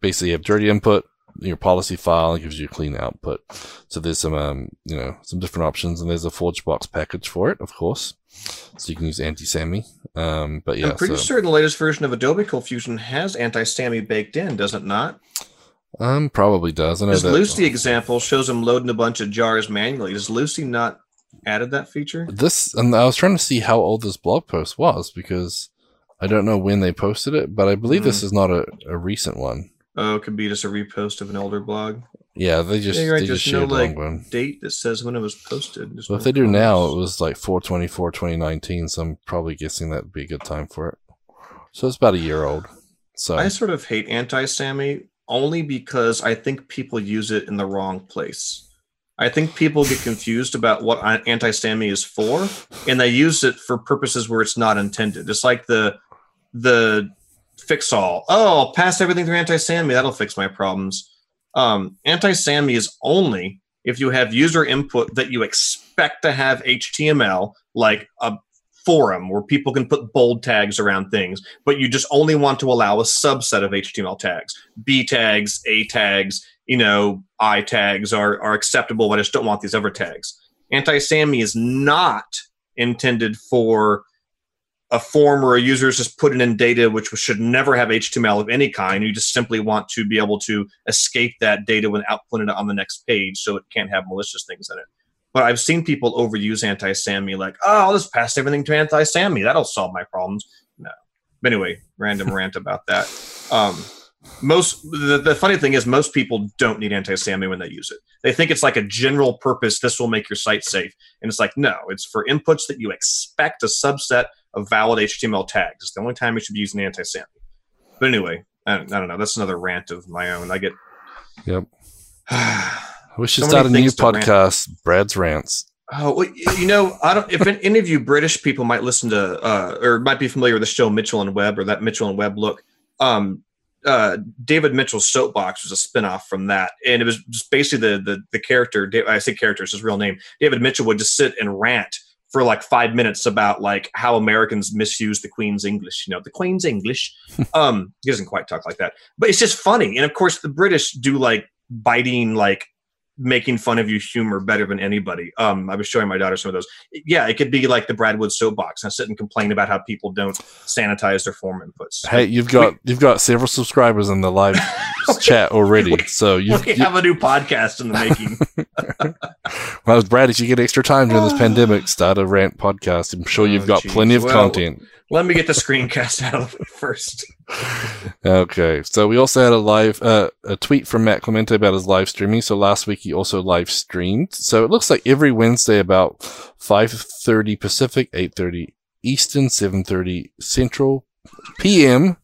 A: basically you have dirty input, your policy file and gives you a clean output. So there's some, um, you know, some different options, and there's a ForgeBox package for it, of course. So you can use AntiSamy. Um, but yeah,
B: I'm pretty
A: so,
B: sure the latest version of Adobe ColdFusion has AntiSamy baked in, does it not?
A: Um, probably does. I know
B: This
A: that
B: Lucee example shows him loading a bunch of jars manually. Does Lucee not added that feature?
A: This, and I was trying to see how old this blog post was because I don't know when they posted it, but I believe mm. this hmm. is not a, a recent one.
B: Oh, it could be just a repost of an older blog.
A: Yeah, they just
B: yeah, right.
A: they
B: There's
A: just
B: no like
A: one.
B: date that says when it was posted.
A: So if they do now, it was like 424 2019, so I'm probably guessing that'd be a good time for it. So it's about a year old. So
B: I sort of hate AntiSamy only because I think people use it in the wrong place. I think people get confused about what AntiSamy is for, and they use it for purposes where it's not intended. It's like the the fix all. Oh, I'll pass everything through AntiSamy. That'll fix my problems. Um, AntiSamy is only if you have user input that you expect to have HTML, like a forum where people can put bold tags around things, but you just only want to allow a subset of HTML tags. B tags, A tags, you know, I tags are, are acceptable, but I just don't want these other tags. AntiSamy is not intended for a form where a user is just putting in data which should never have HTML of any kind. You just simply want to be able to escape that data without putting it on the next page so it can't have malicious things in it. But I've seen people overuse AntiSamy like, oh, I'll just pass everything to AntiSamy. That'll solve my problems. No. But anyway, random rant about that. Um, most the, the funny thing is most people don't need AntiSamy when they use it. They think it's like a general purpose. This will make your site safe, and it's like no, it's for inputs that you expect a subset of valid HTML tags. It's the only time you should be using AntiSamy. But anyway, I don't, I don't know. That's another rant of my own. I get.
A: Yep. we should so start a new podcast, rant. Brad's rants.
B: Oh, well, you know, I don't. If any of you British people might listen to uh, or might be familiar with the show Mitchell and Webb or that Mitchell and Webb look, um, uh, David Mitchell's soapbox was a spinoff from that, and it was just basically the the the character. I say character is his real name. David Mitchell would just sit and rant for like five minutes about like how Americans misuse the Queen's English. You know, the Queen's English. um, he doesn't quite talk like that, but it's just funny. And of course, the British do like biting like making fun of you humor better than anybody. Um, I was showing my daughter some of those. Yeah, it could be like the Brad Wood soapbox. I sit and complain about how people don't sanitize their form inputs.
A: Hey, you've got we, you've got several subscribers in the live chat already, so you
B: have a new podcast in the making.
A: well, Brad, if you get extra time during this pandemic, start a rant podcast. I'm sure you've oh, got geez. plenty of well, content.
B: Let me get the screencast out of it first.
A: okay, so we also had a live uh, a tweet from Matt Clemente about his live streaming. So last week he also live streamed. So it looks like every Wednesday about five thirty Pacific, eight thirty Eastern, seven thirty Central PM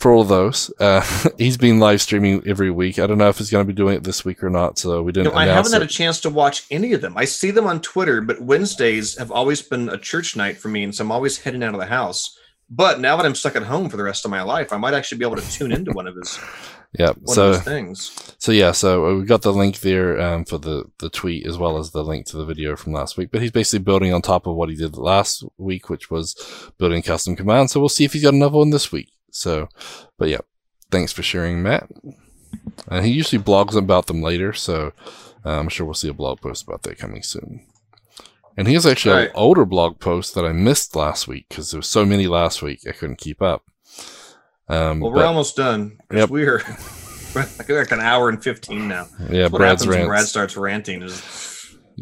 A: for all of those. Uh, he's been live streaming every week. I don't know if he's going to be doing it this week or not, so we didn't.
B: No, I haven't had
A: it.
B: a chance to watch any of them. I see them on Twitter, but Wednesdays have always been a church night for me, and so I'm always heading out of the house. But now that I'm stuck at home for the rest of my life, I might actually be able to tune into one of his one
A: So
B: of his things.
A: So yeah, so uh, we got the link there um, for the the tweet as well as the link to the video from last week. But he's basically building on top of what he did last week, which was building custom commands. So we'll see if he's got another one this week. So, but yeah, thanks for sharing, Matt. And he usually blogs about them later, so uh, I'm sure we'll see a blog post about that coming soon. And he has actually
B: Right.
A: an older blog post that I missed last week because there was so many last week I couldn't keep up. Um,
B: Well,
A: but-
B: we're almost done.
A: Yep.
B: We're like, like an hour and fifteen now.
A: yeah,
B: what
A: Brad's
B: happens when
A: rants.
B: Brad starts ranting? Is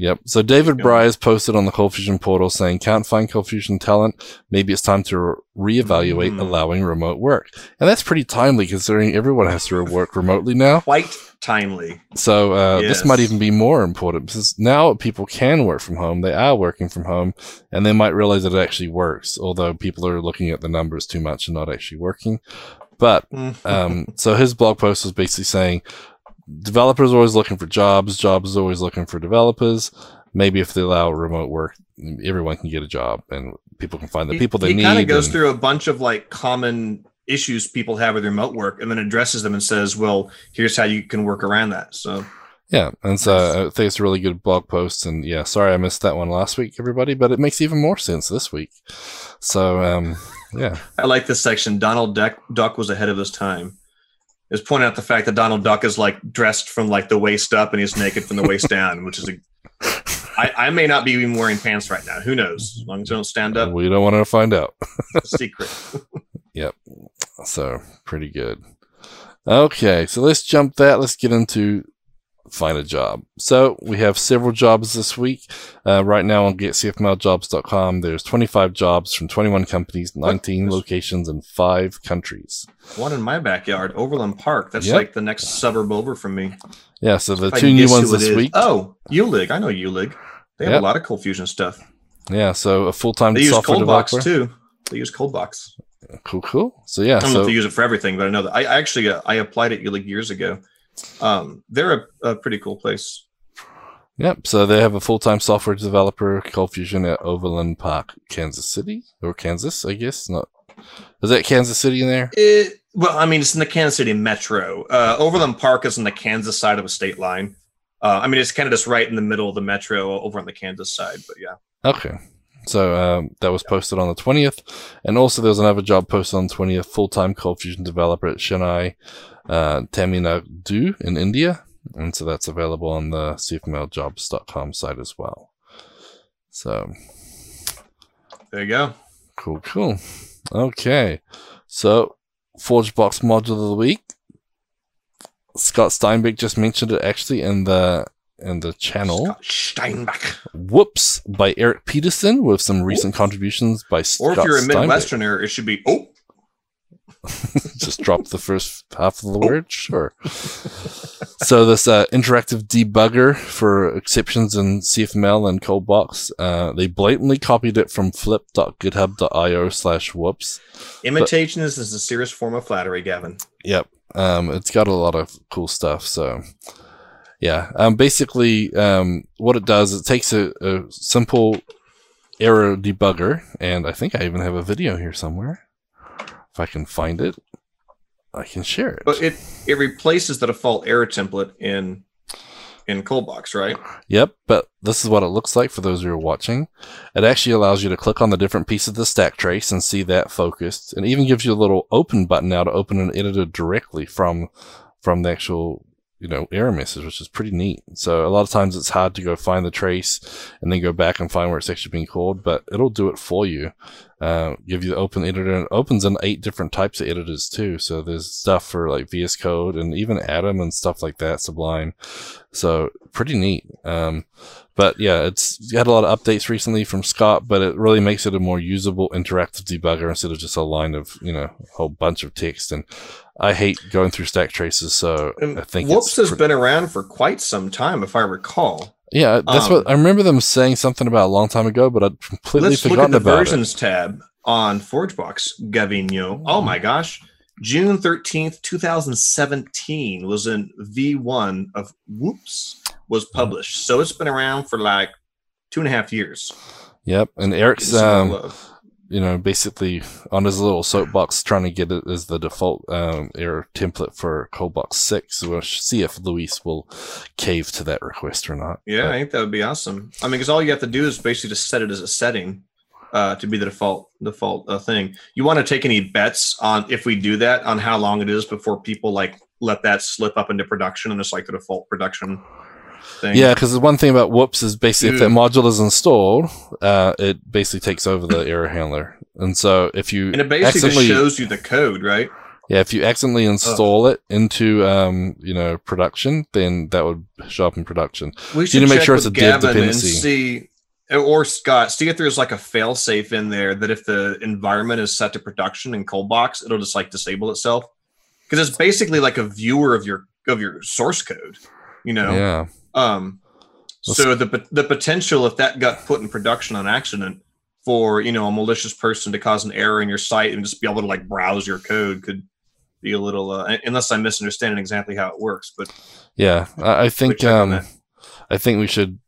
A: Yep. So David
B: Yeah.
A: Bry has posted on the Cold Fusion portal saying, can't find Cold Fusion talent. Maybe it's time to re- reevaluate
B: Mm.
A: allowing remote work. And that's pretty timely considering everyone has to work remotely now.
B: quite timely.
A: So uh, this might even be more important because now people can work from home. They are working from home and they might realize that it actually works, although people are looking at the numbers too much and not actually working. But um, so his blog post was basically saying developers are always looking for jobs, jobs are always looking for developers. Maybe if they allow remote work, everyone can get a job and people can find the
B: He-
A: people they
B: he
A: need.
B: kind of goes
A: and-
B: through a bunch of like common issues people have with remote work, and then addresses them and says, "Well, here's how you can work around that." So
A: yeah, and so I think it's a really good blog post. And yeah, sorry I missed that one last week, everybody, but it makes even more sense this week. So um, yeah,
B: I like this section. Donald Duck, Duck was ahead of his time. Is pointing out the fact that Donald Duck is like dressed from like the waist up and he's naked from the waist down, which is a. I, I may not be even wearing pants right now. Who knows? As long as I don't stand up,
A: we don't want to find out.
B: secret. yep.
A: So pretty good. Okay, so let's jump that. Let's get into find a job. So we have several jobs this week. Uh, right now on getcfmljobs.com, there's 25 jobs from 21 companies, 19
B: What?
A: locations, and five countries.
B: One in my backyard, Overland Park. That's
A: Yep.
B: like the next suburb over from me.
A: Yeah, so the
B: If
A: two new ones this
B: is.
A: week.
B: Oh, Uhlig. I know Uhlig. They have
A: Yep.
B: a lot of cold fusion stuff.
A: Yeah, so a full-time
B: They use
A: software
B: Coldbox
A: developer.
B: too. They use Coldbox.
A: Cool, cool. So yeah,
B: I don't know
A: so
B: if they use it for everything, but I know that I I actually uh, I applied at Uhlig years ago. Um, they're a, a pretty cool place.
A: Yep. So they have a full-time software developer, Cold Fusion at Overland Park, Kansas City or Kansas, I guess. Not is that Kansas City in there?
B: It, well, I mean, it's in the Kansas City metro. Uh, Overland Park is on the Kansas side of a state line. Uh, I mean, it's kind of just right in the middle of the metro over on the Kansas side. But yeah,
A: Okay. So um, that was posted on the twentieth, and also there's another job posted on the twentieth, full-time Cold Fusion developer at Chennai, uh, Tamil Nadu in India, and so that's available on the cfmljobs.com site as well. So
B: there you go.
A: Cool, cool. Okay. So, ForgeBox module of the week. Scott Steinbeck just mentioned it actually in the in the channel.
B: Scott Steinbach.
A: Whoops by Eric Peterson with some recent contributions by Scott Or
B: if you're a
A: Steinbeck.
B: Midwesterner, it should be oh.
A: just drop the first half of the word. Sure. so this uh, interactive debugger for exceptions in CFML and Coldbox, uh, they blatantly copied it from flip.github.io slash whoops.
B: Imitation is, is a serious form of flattery, Gavin.
A: Yep. Um, it's got a lot of cool stuff. So, yeah. Um, basically, um, what it does, it takes a, a simple error debugger, and I think I even have a video here somewhere. If I can find it, I can share it.
B: But it it replaces the default error template in in Coldbox, right?
A: Yep, but this is what it looks like for those who are watching. It actually allows you to click on the different piece of the stack trace and see that focused, and even gives you a little open button now to open an editor directly from from the actual you know error message, which is pretty neat. So a lot of times it's hard to go find the trace and then go back and find where it's actually being called, but it'll do it for you. Uh, give you the open editor and it opens in eight different types of editors too. So there's stuff for like VS Code and even Atom and stuff like that, Sublime. So pretty neat. Um, but yeah, it's had a lot of updates recently from Scott, but it really makes it a more usable interactive debugger instead of just a line of, you know, a whole bunch of text. And I hate going through stack traces. So
B: And
A: I think
B: Whoops has
A: pre-
B: been around for quite some time, if I recall.
A: Yeah, that's
B: um,
A: what I remember them saying something about a long time ago, but I'd completely
B: Let's look at the versions tab on ForgeBox, Gavino. Oh my gosh. June 13th, 2017 was in V1 of Whoops was published. So it's been around for like two and a half years.
A: Yep, and Eric's um. You know, basically on his little soapbox trying to get it as the default um, error template for Coldbox 6. We'll see if Luis will cave to that request or not.
B: Yeah,
A: But,
B: I think that would be awesome. I mean, because all you have to do is basically just set it as a setting uh, to be the default default uh, thing. You want to take any bets on if we do that on how long it is before people like let that slip up into production and it's like the default production thing.
A: yeah, because the one thing about Whoops is basically if that module is installed, uh, it basically takes over the error handler. And so if you
B: and it basically
A: accidentally,
B: shows you the code, right?
A: yeah, if you accidentally install it into um, you know production, then that would show up in production.
B: We
A: need to make sure it's a
B: Gavin and
A: dependency.
B: see, or Scott, see if there's like a fail safe in there that if the environment is set to production in Coldbox, it'll just like disable itself because it's basically like a viewer of your of your source code, you know.
A: Yeah.
B: Um, so the the potential if that got put in production on accident for you know a malicious person to cause an error in your site and just be able to like browse your code could be a little uh, unless I'm misunderstanding exactly how it works. But
A: Yeah, I, think um. I think we should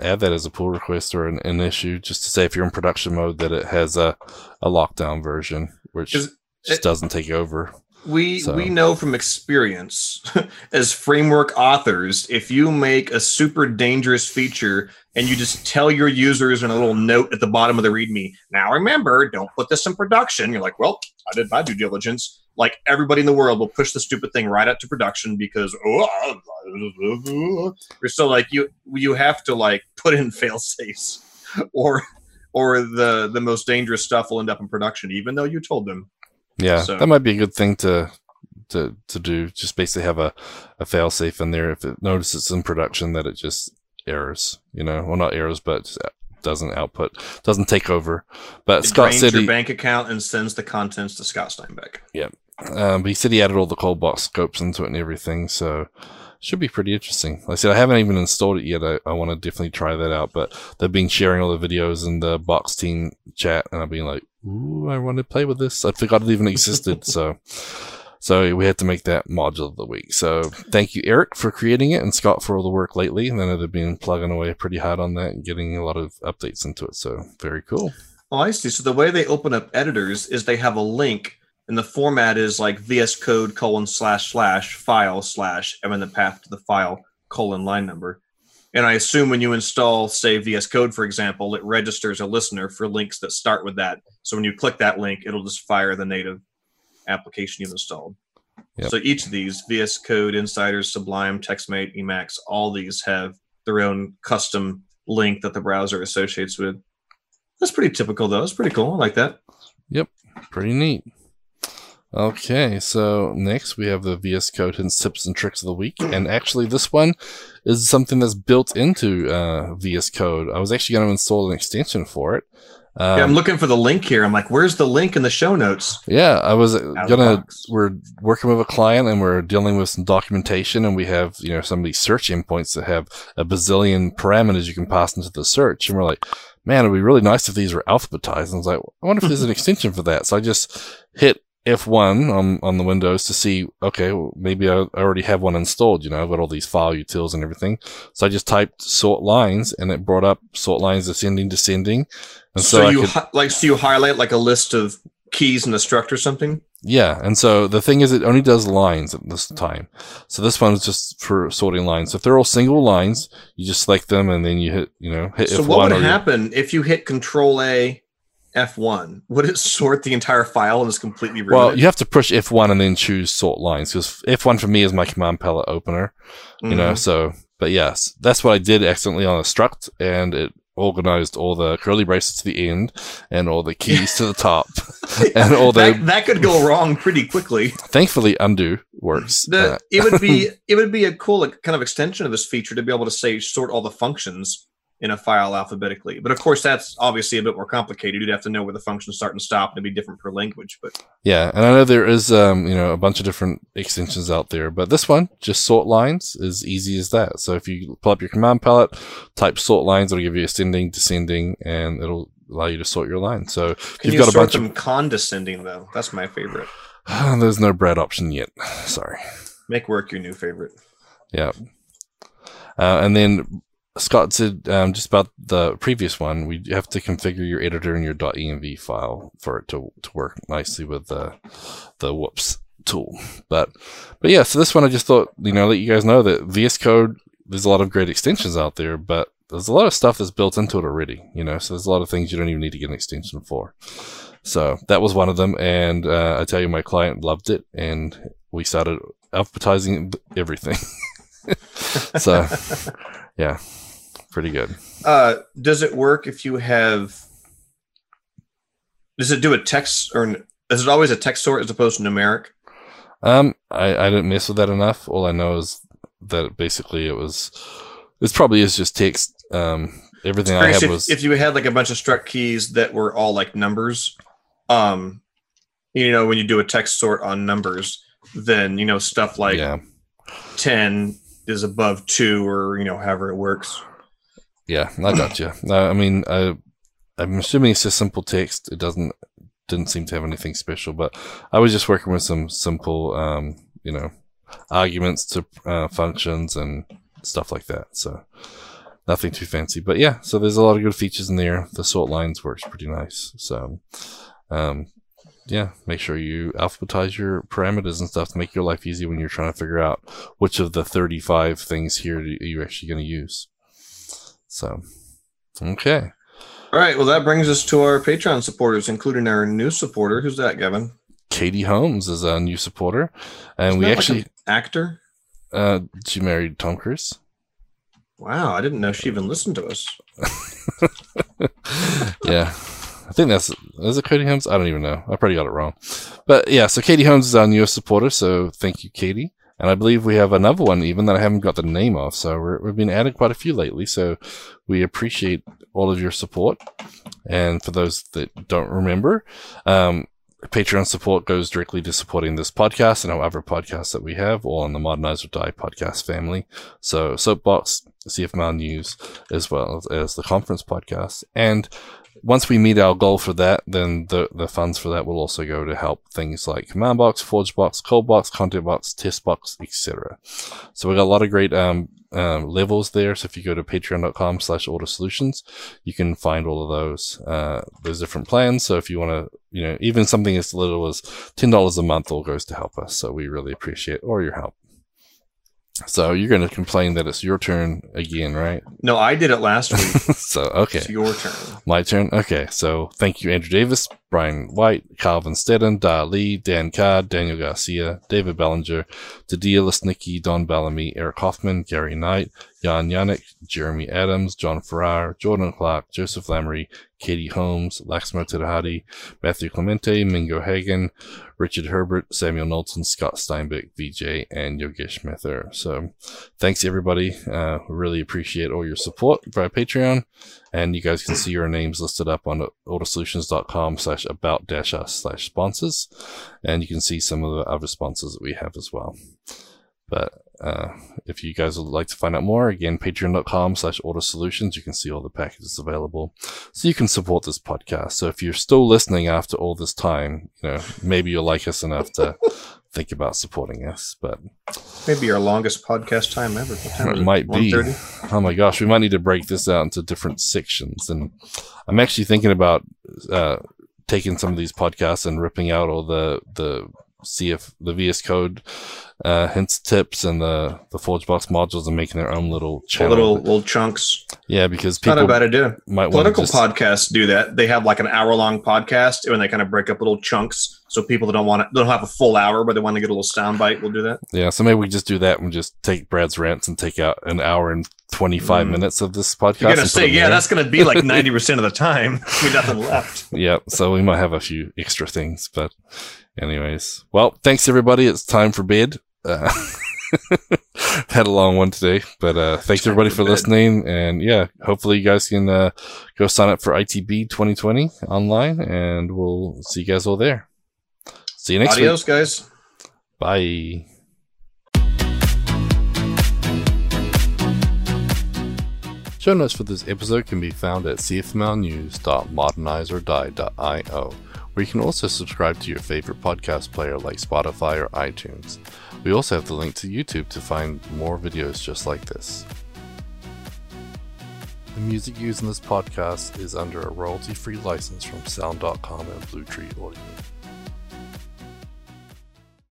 A: add that as a pull request or an, an issue, just to say if you're in production mode that it has a, a lockdown version, which just
B: it-
A: doesn't take over.
B: We
A: So-
B: we know from experience as framework authors, if you make a super dangerous feature and you just tell your users in a little note at the bottom of the README, now remember, don't put this in production. You're like, well, I did my due diligence. Like everybody in the world will push the stupid thing right out to production because oh, you're so like you you have to like put in fail safes or or the the most dangerous stuff will end up in production even though you told them
A: Yeah,
B: So-
A: that might be a good thing to to to do. Just basically have a a fail safe in there if it notices it's in production that it just errors. You know, well not errors, but just doesn't output, doesn't take over. But Scott said
B: your bank account and sends the contents to Scott Steinbeck.
A: Um, but he said he added all the cold box scopes into it and everything, so should be pretty interesting. Like I said I haven't even installed it yet. I, I want to definitely try that out. But they've been sharing all the videos in the box team chat, and I've been like, "Ooh, I want to play with this." I forgot it even existed. so, so we had to make that module of the week. So thank you, Eric, for creating it, and Scott for all the work lately. And then they've been plugging away pretty hard on that and getting a lot of updates into it. So very cool.
B: Oh, I see. So the way they open up editors is they have a link, and the format is like VS Code colon slash slash file slash and then the path to the file colon line number. And I assume when you install, say, VS Code, for example, it registers a listener for links that start with that. So when you click that link, it'll just fire the native application you've installed.
A: Yep.
B: So each of these, VS Code, Insiders, Sublime, TextMate, Emacs, all these have their own custom link that the browser associates with. That's pretty typical, though. It's pretty cool. I like that. Yep.
A: Pretty neat. Okay, so next we have the VS Code hints, tips, and tricks of the week, and actually this one is something that's built into uh, VS Code. I was actually going to install an extension for it. Um,
B: yeah, I'm looking for the link here. I'm like, where's the link in the show notes?
A: yeah, I was uh, gonna. We're working with a client and we're dealing with some documentation, and we have you know some of these search endpoints that have a bazillion parameters you can pass into the search, and we're like, man, it'd be really nice if these were alphabetized. And I was like, I wonder if there's an extension for that. So I just hit F1 on, um, on the Windows to see, okay, well, maybe I already have one installed. You know, I've got all these file utils and everything. So I just typed sort lines and it brought up sort lines ascending, descending. And so,
B: So, you
A: could,
B: hi- like, so you highlight like a list of keys in the struct or something.
A: yeah. And so the thing is, it only does lines at this time. So this one is just for sorting lines. So if they're all single lines, you just select them and then you hit, you know, hit
B: So
A: F1.
B: what would
A: you-
B: happen if you hit Control A, F1? Would it sort the entire file and just completely ruin
A: Well,
B: it?
A: you have to push F1 and then choose sort lines because F1 for me is my command palette opener. you know
B: Mhm.
A: so but yes that's what i did accidentally on a struct and it organized all the curly braces to the end and all the keys to the top and all the
B: that, that could go wrong pretty quickly.
A: thankfully undo works
B: The,
A: Uh,
B: it would be it would be a cool like, kind of extension of this feature to be able to say sort all the functions in a file alphabetically. But of course, that's obviously a bit more complicated. You'd have to know where the functions start and stop, and it'd be different per language. But
A: yeah and i know there is um you know a bunch of different extensions out there but this one just sort lines is easy as that so if you pull up your command palette type sort lines it'll give you ascending descending and it'll allow you to sort your line so
B: can
A: you've
B: you
A: got a bunch of
B: condescending though? That's my favorite.
A: There's no bread option yet. Sorry.
B: Make work your new favorite.
A: Yeah. Uh, and then Scott said um, just about the previous one, we have to configure your editor and your .env file for it to, to work nicely with the the whoops tool. But but yeah, so this one I just thought you know let you guys know that VS Code there's a lot of great extensions out there, but there's a lot of stuff that's built into it already. You know, so there's a lot of things you don't even need to get an extension for. So that was one of them, and uh, I tell you, my client loved it, and we started alphabetizing everything. so yeah, pretty good.
B: Uh, does it work if you have? Does it do a text or is it always a text sort as opposed to numeric?
A: Um, I, I didn't mess with that enough. All I know is that basically it was, this probably is just text. Um, everything I had
B: if,
A: was
B: if you had like a bunch of struct keys that were all like numbers, um, you know, when you do a text sort on numbers, then you know stuff like
A: yeah,
B: ten is above two, or you know, however it works.
A: Yeah. I got you. I mean, I, I'm assuming it's just simple text. It doesn't didn't seem to have anything special, but I was just working with some simple, um, you know, arguments to uh, functions and stuff like that. So nothing too fancy, but yeah. So there's a lot of good features in there. The sort lines works pretty nice. So, um, yeah, make sure you alphabetize your parameters and stuff to make your life easy when you're trying to figure out which of the 35 things here you're actually going to use. So, okay.
B: All right. Well, that brings us to our Patreon supporters, including our new supporter. Who's that, Gavin?
A: Katie Holmes is a new supporter, and
B: Isn't
A: we
B: like
A: actually
B: an actor.
A: uh, she married Tom Cruise.
B: Wow, I didn't know she even listened to us.
A: yeah, I think that's is it Katie Holmes. I don't even know. I probably got it wrong, but yeah. So Katie Holmes is our newest supporter. So thank you, Katie. And I believe we have another one even that I haven't got the name of. So we're, we've been adding quite a few lately. So we appreciate all of your support. And for those that don't remember, um, Patreon support goes directly to supporting this podcast and our other podcasts that we have, all in the Modernize or Die podcast family. So Soapbox, CFML News, as well as the conference podcast. And once we meet our goal for that, then the, the funds for that will also go to help things like command box, ForgeBox, call box, content box, test box, etc. So we got a lot of great um, um, levels there. So if you go to patreon.com slash ortus solutions, you can find all of those, uh, those different plans. So if you want to, you know, even something as little as $10 a month all goes to help us. So we really appreciate all your help. So you're going to complain that it's your turn again, right?
B: No, I did it last week.
A: so, okay.
B: It's your turn.
A: My turn. Okay. So thank you, Andrew Davis, Brian White, Calvin Stedden, Da Lee, Dan Card, Daniel Garcia, David Bellinger, Dadia Lesnicki, Don Bellamy, Eric Hoffman, Gary Knight, Jan Yannick, Jeremy Adams, John Farrar, Jordan Clark, Joseph Lamoree, Katie Holmes, Laxma Tirahadi, Matthew Clemente, Mingo Hagen, Richard Herbert, Samuel Knowlton, Scott Steinbeck, VJ, and Yogesh Mether. So thanks everybody. Uh, we really appreciate all your support via Patreon. And you guys can see your names listed up on ortussolutions.com slash about dash us slash sponsors. And you can see some of the other sponsors that we have as well. But uh, if you guys would like to find out more, again, patreon.com slash ortus solutions. You can see all the packages available. So you can support this podcast. So if you're still listening after all this time, you know, maybe you'll like us enough to think about supporting us. But
B: Maybe our longest podcast time ever. Time
A: it might be.
B: 1:30?
A: Oh my gosh, we might need to break this out into different sections. And I'm actually thinking about uh, taking some of these podcasts and ripping out all the the CF the VS Code uh, hints, tips, and the the ForgeBox modules and making their own little channel.
B: Little little chunks.
A: yeah, because
B: Not
A: people
B: a bad idea.
A: might want to do that.
B: Political
A: just,
B: podcasts do that. They have like an hour long podcast and they kind of break up little chunks. So people that don't want to, don't have a full hour, but they want to get a little sound bite, will do that.
A: yeah. So maybe we just do that and just take Brad's rants and take out an hour and twenty five
B: Mm.
A: minutes of this podcast.
B: You're gonna say, yeah,
A: there.
B: that's gonna be like ninety percent of the time. We nothing left.
A: yeah, so we might have a few extra things, but anyways, well, thanks everybody. It's time for bed. Uh, had a long one today, but uh, thanks everybody
B: for
A: listening, and yeah, hopefully you guys can uh, go sign up for ITB 2020 online, and we'll see you guys all there. See you next
B: Adios, guys.
A: Bye. Show notes for this episode can be found at cfmlnews.modernizeordie.io, where where you can also subscribe to your favorite podcast player like Spotify or iTunes. We also have the link to YouTube to find more videos just like this. The music used in this podcast is under a royalty free license from Sound.com and Blue Tree Audio.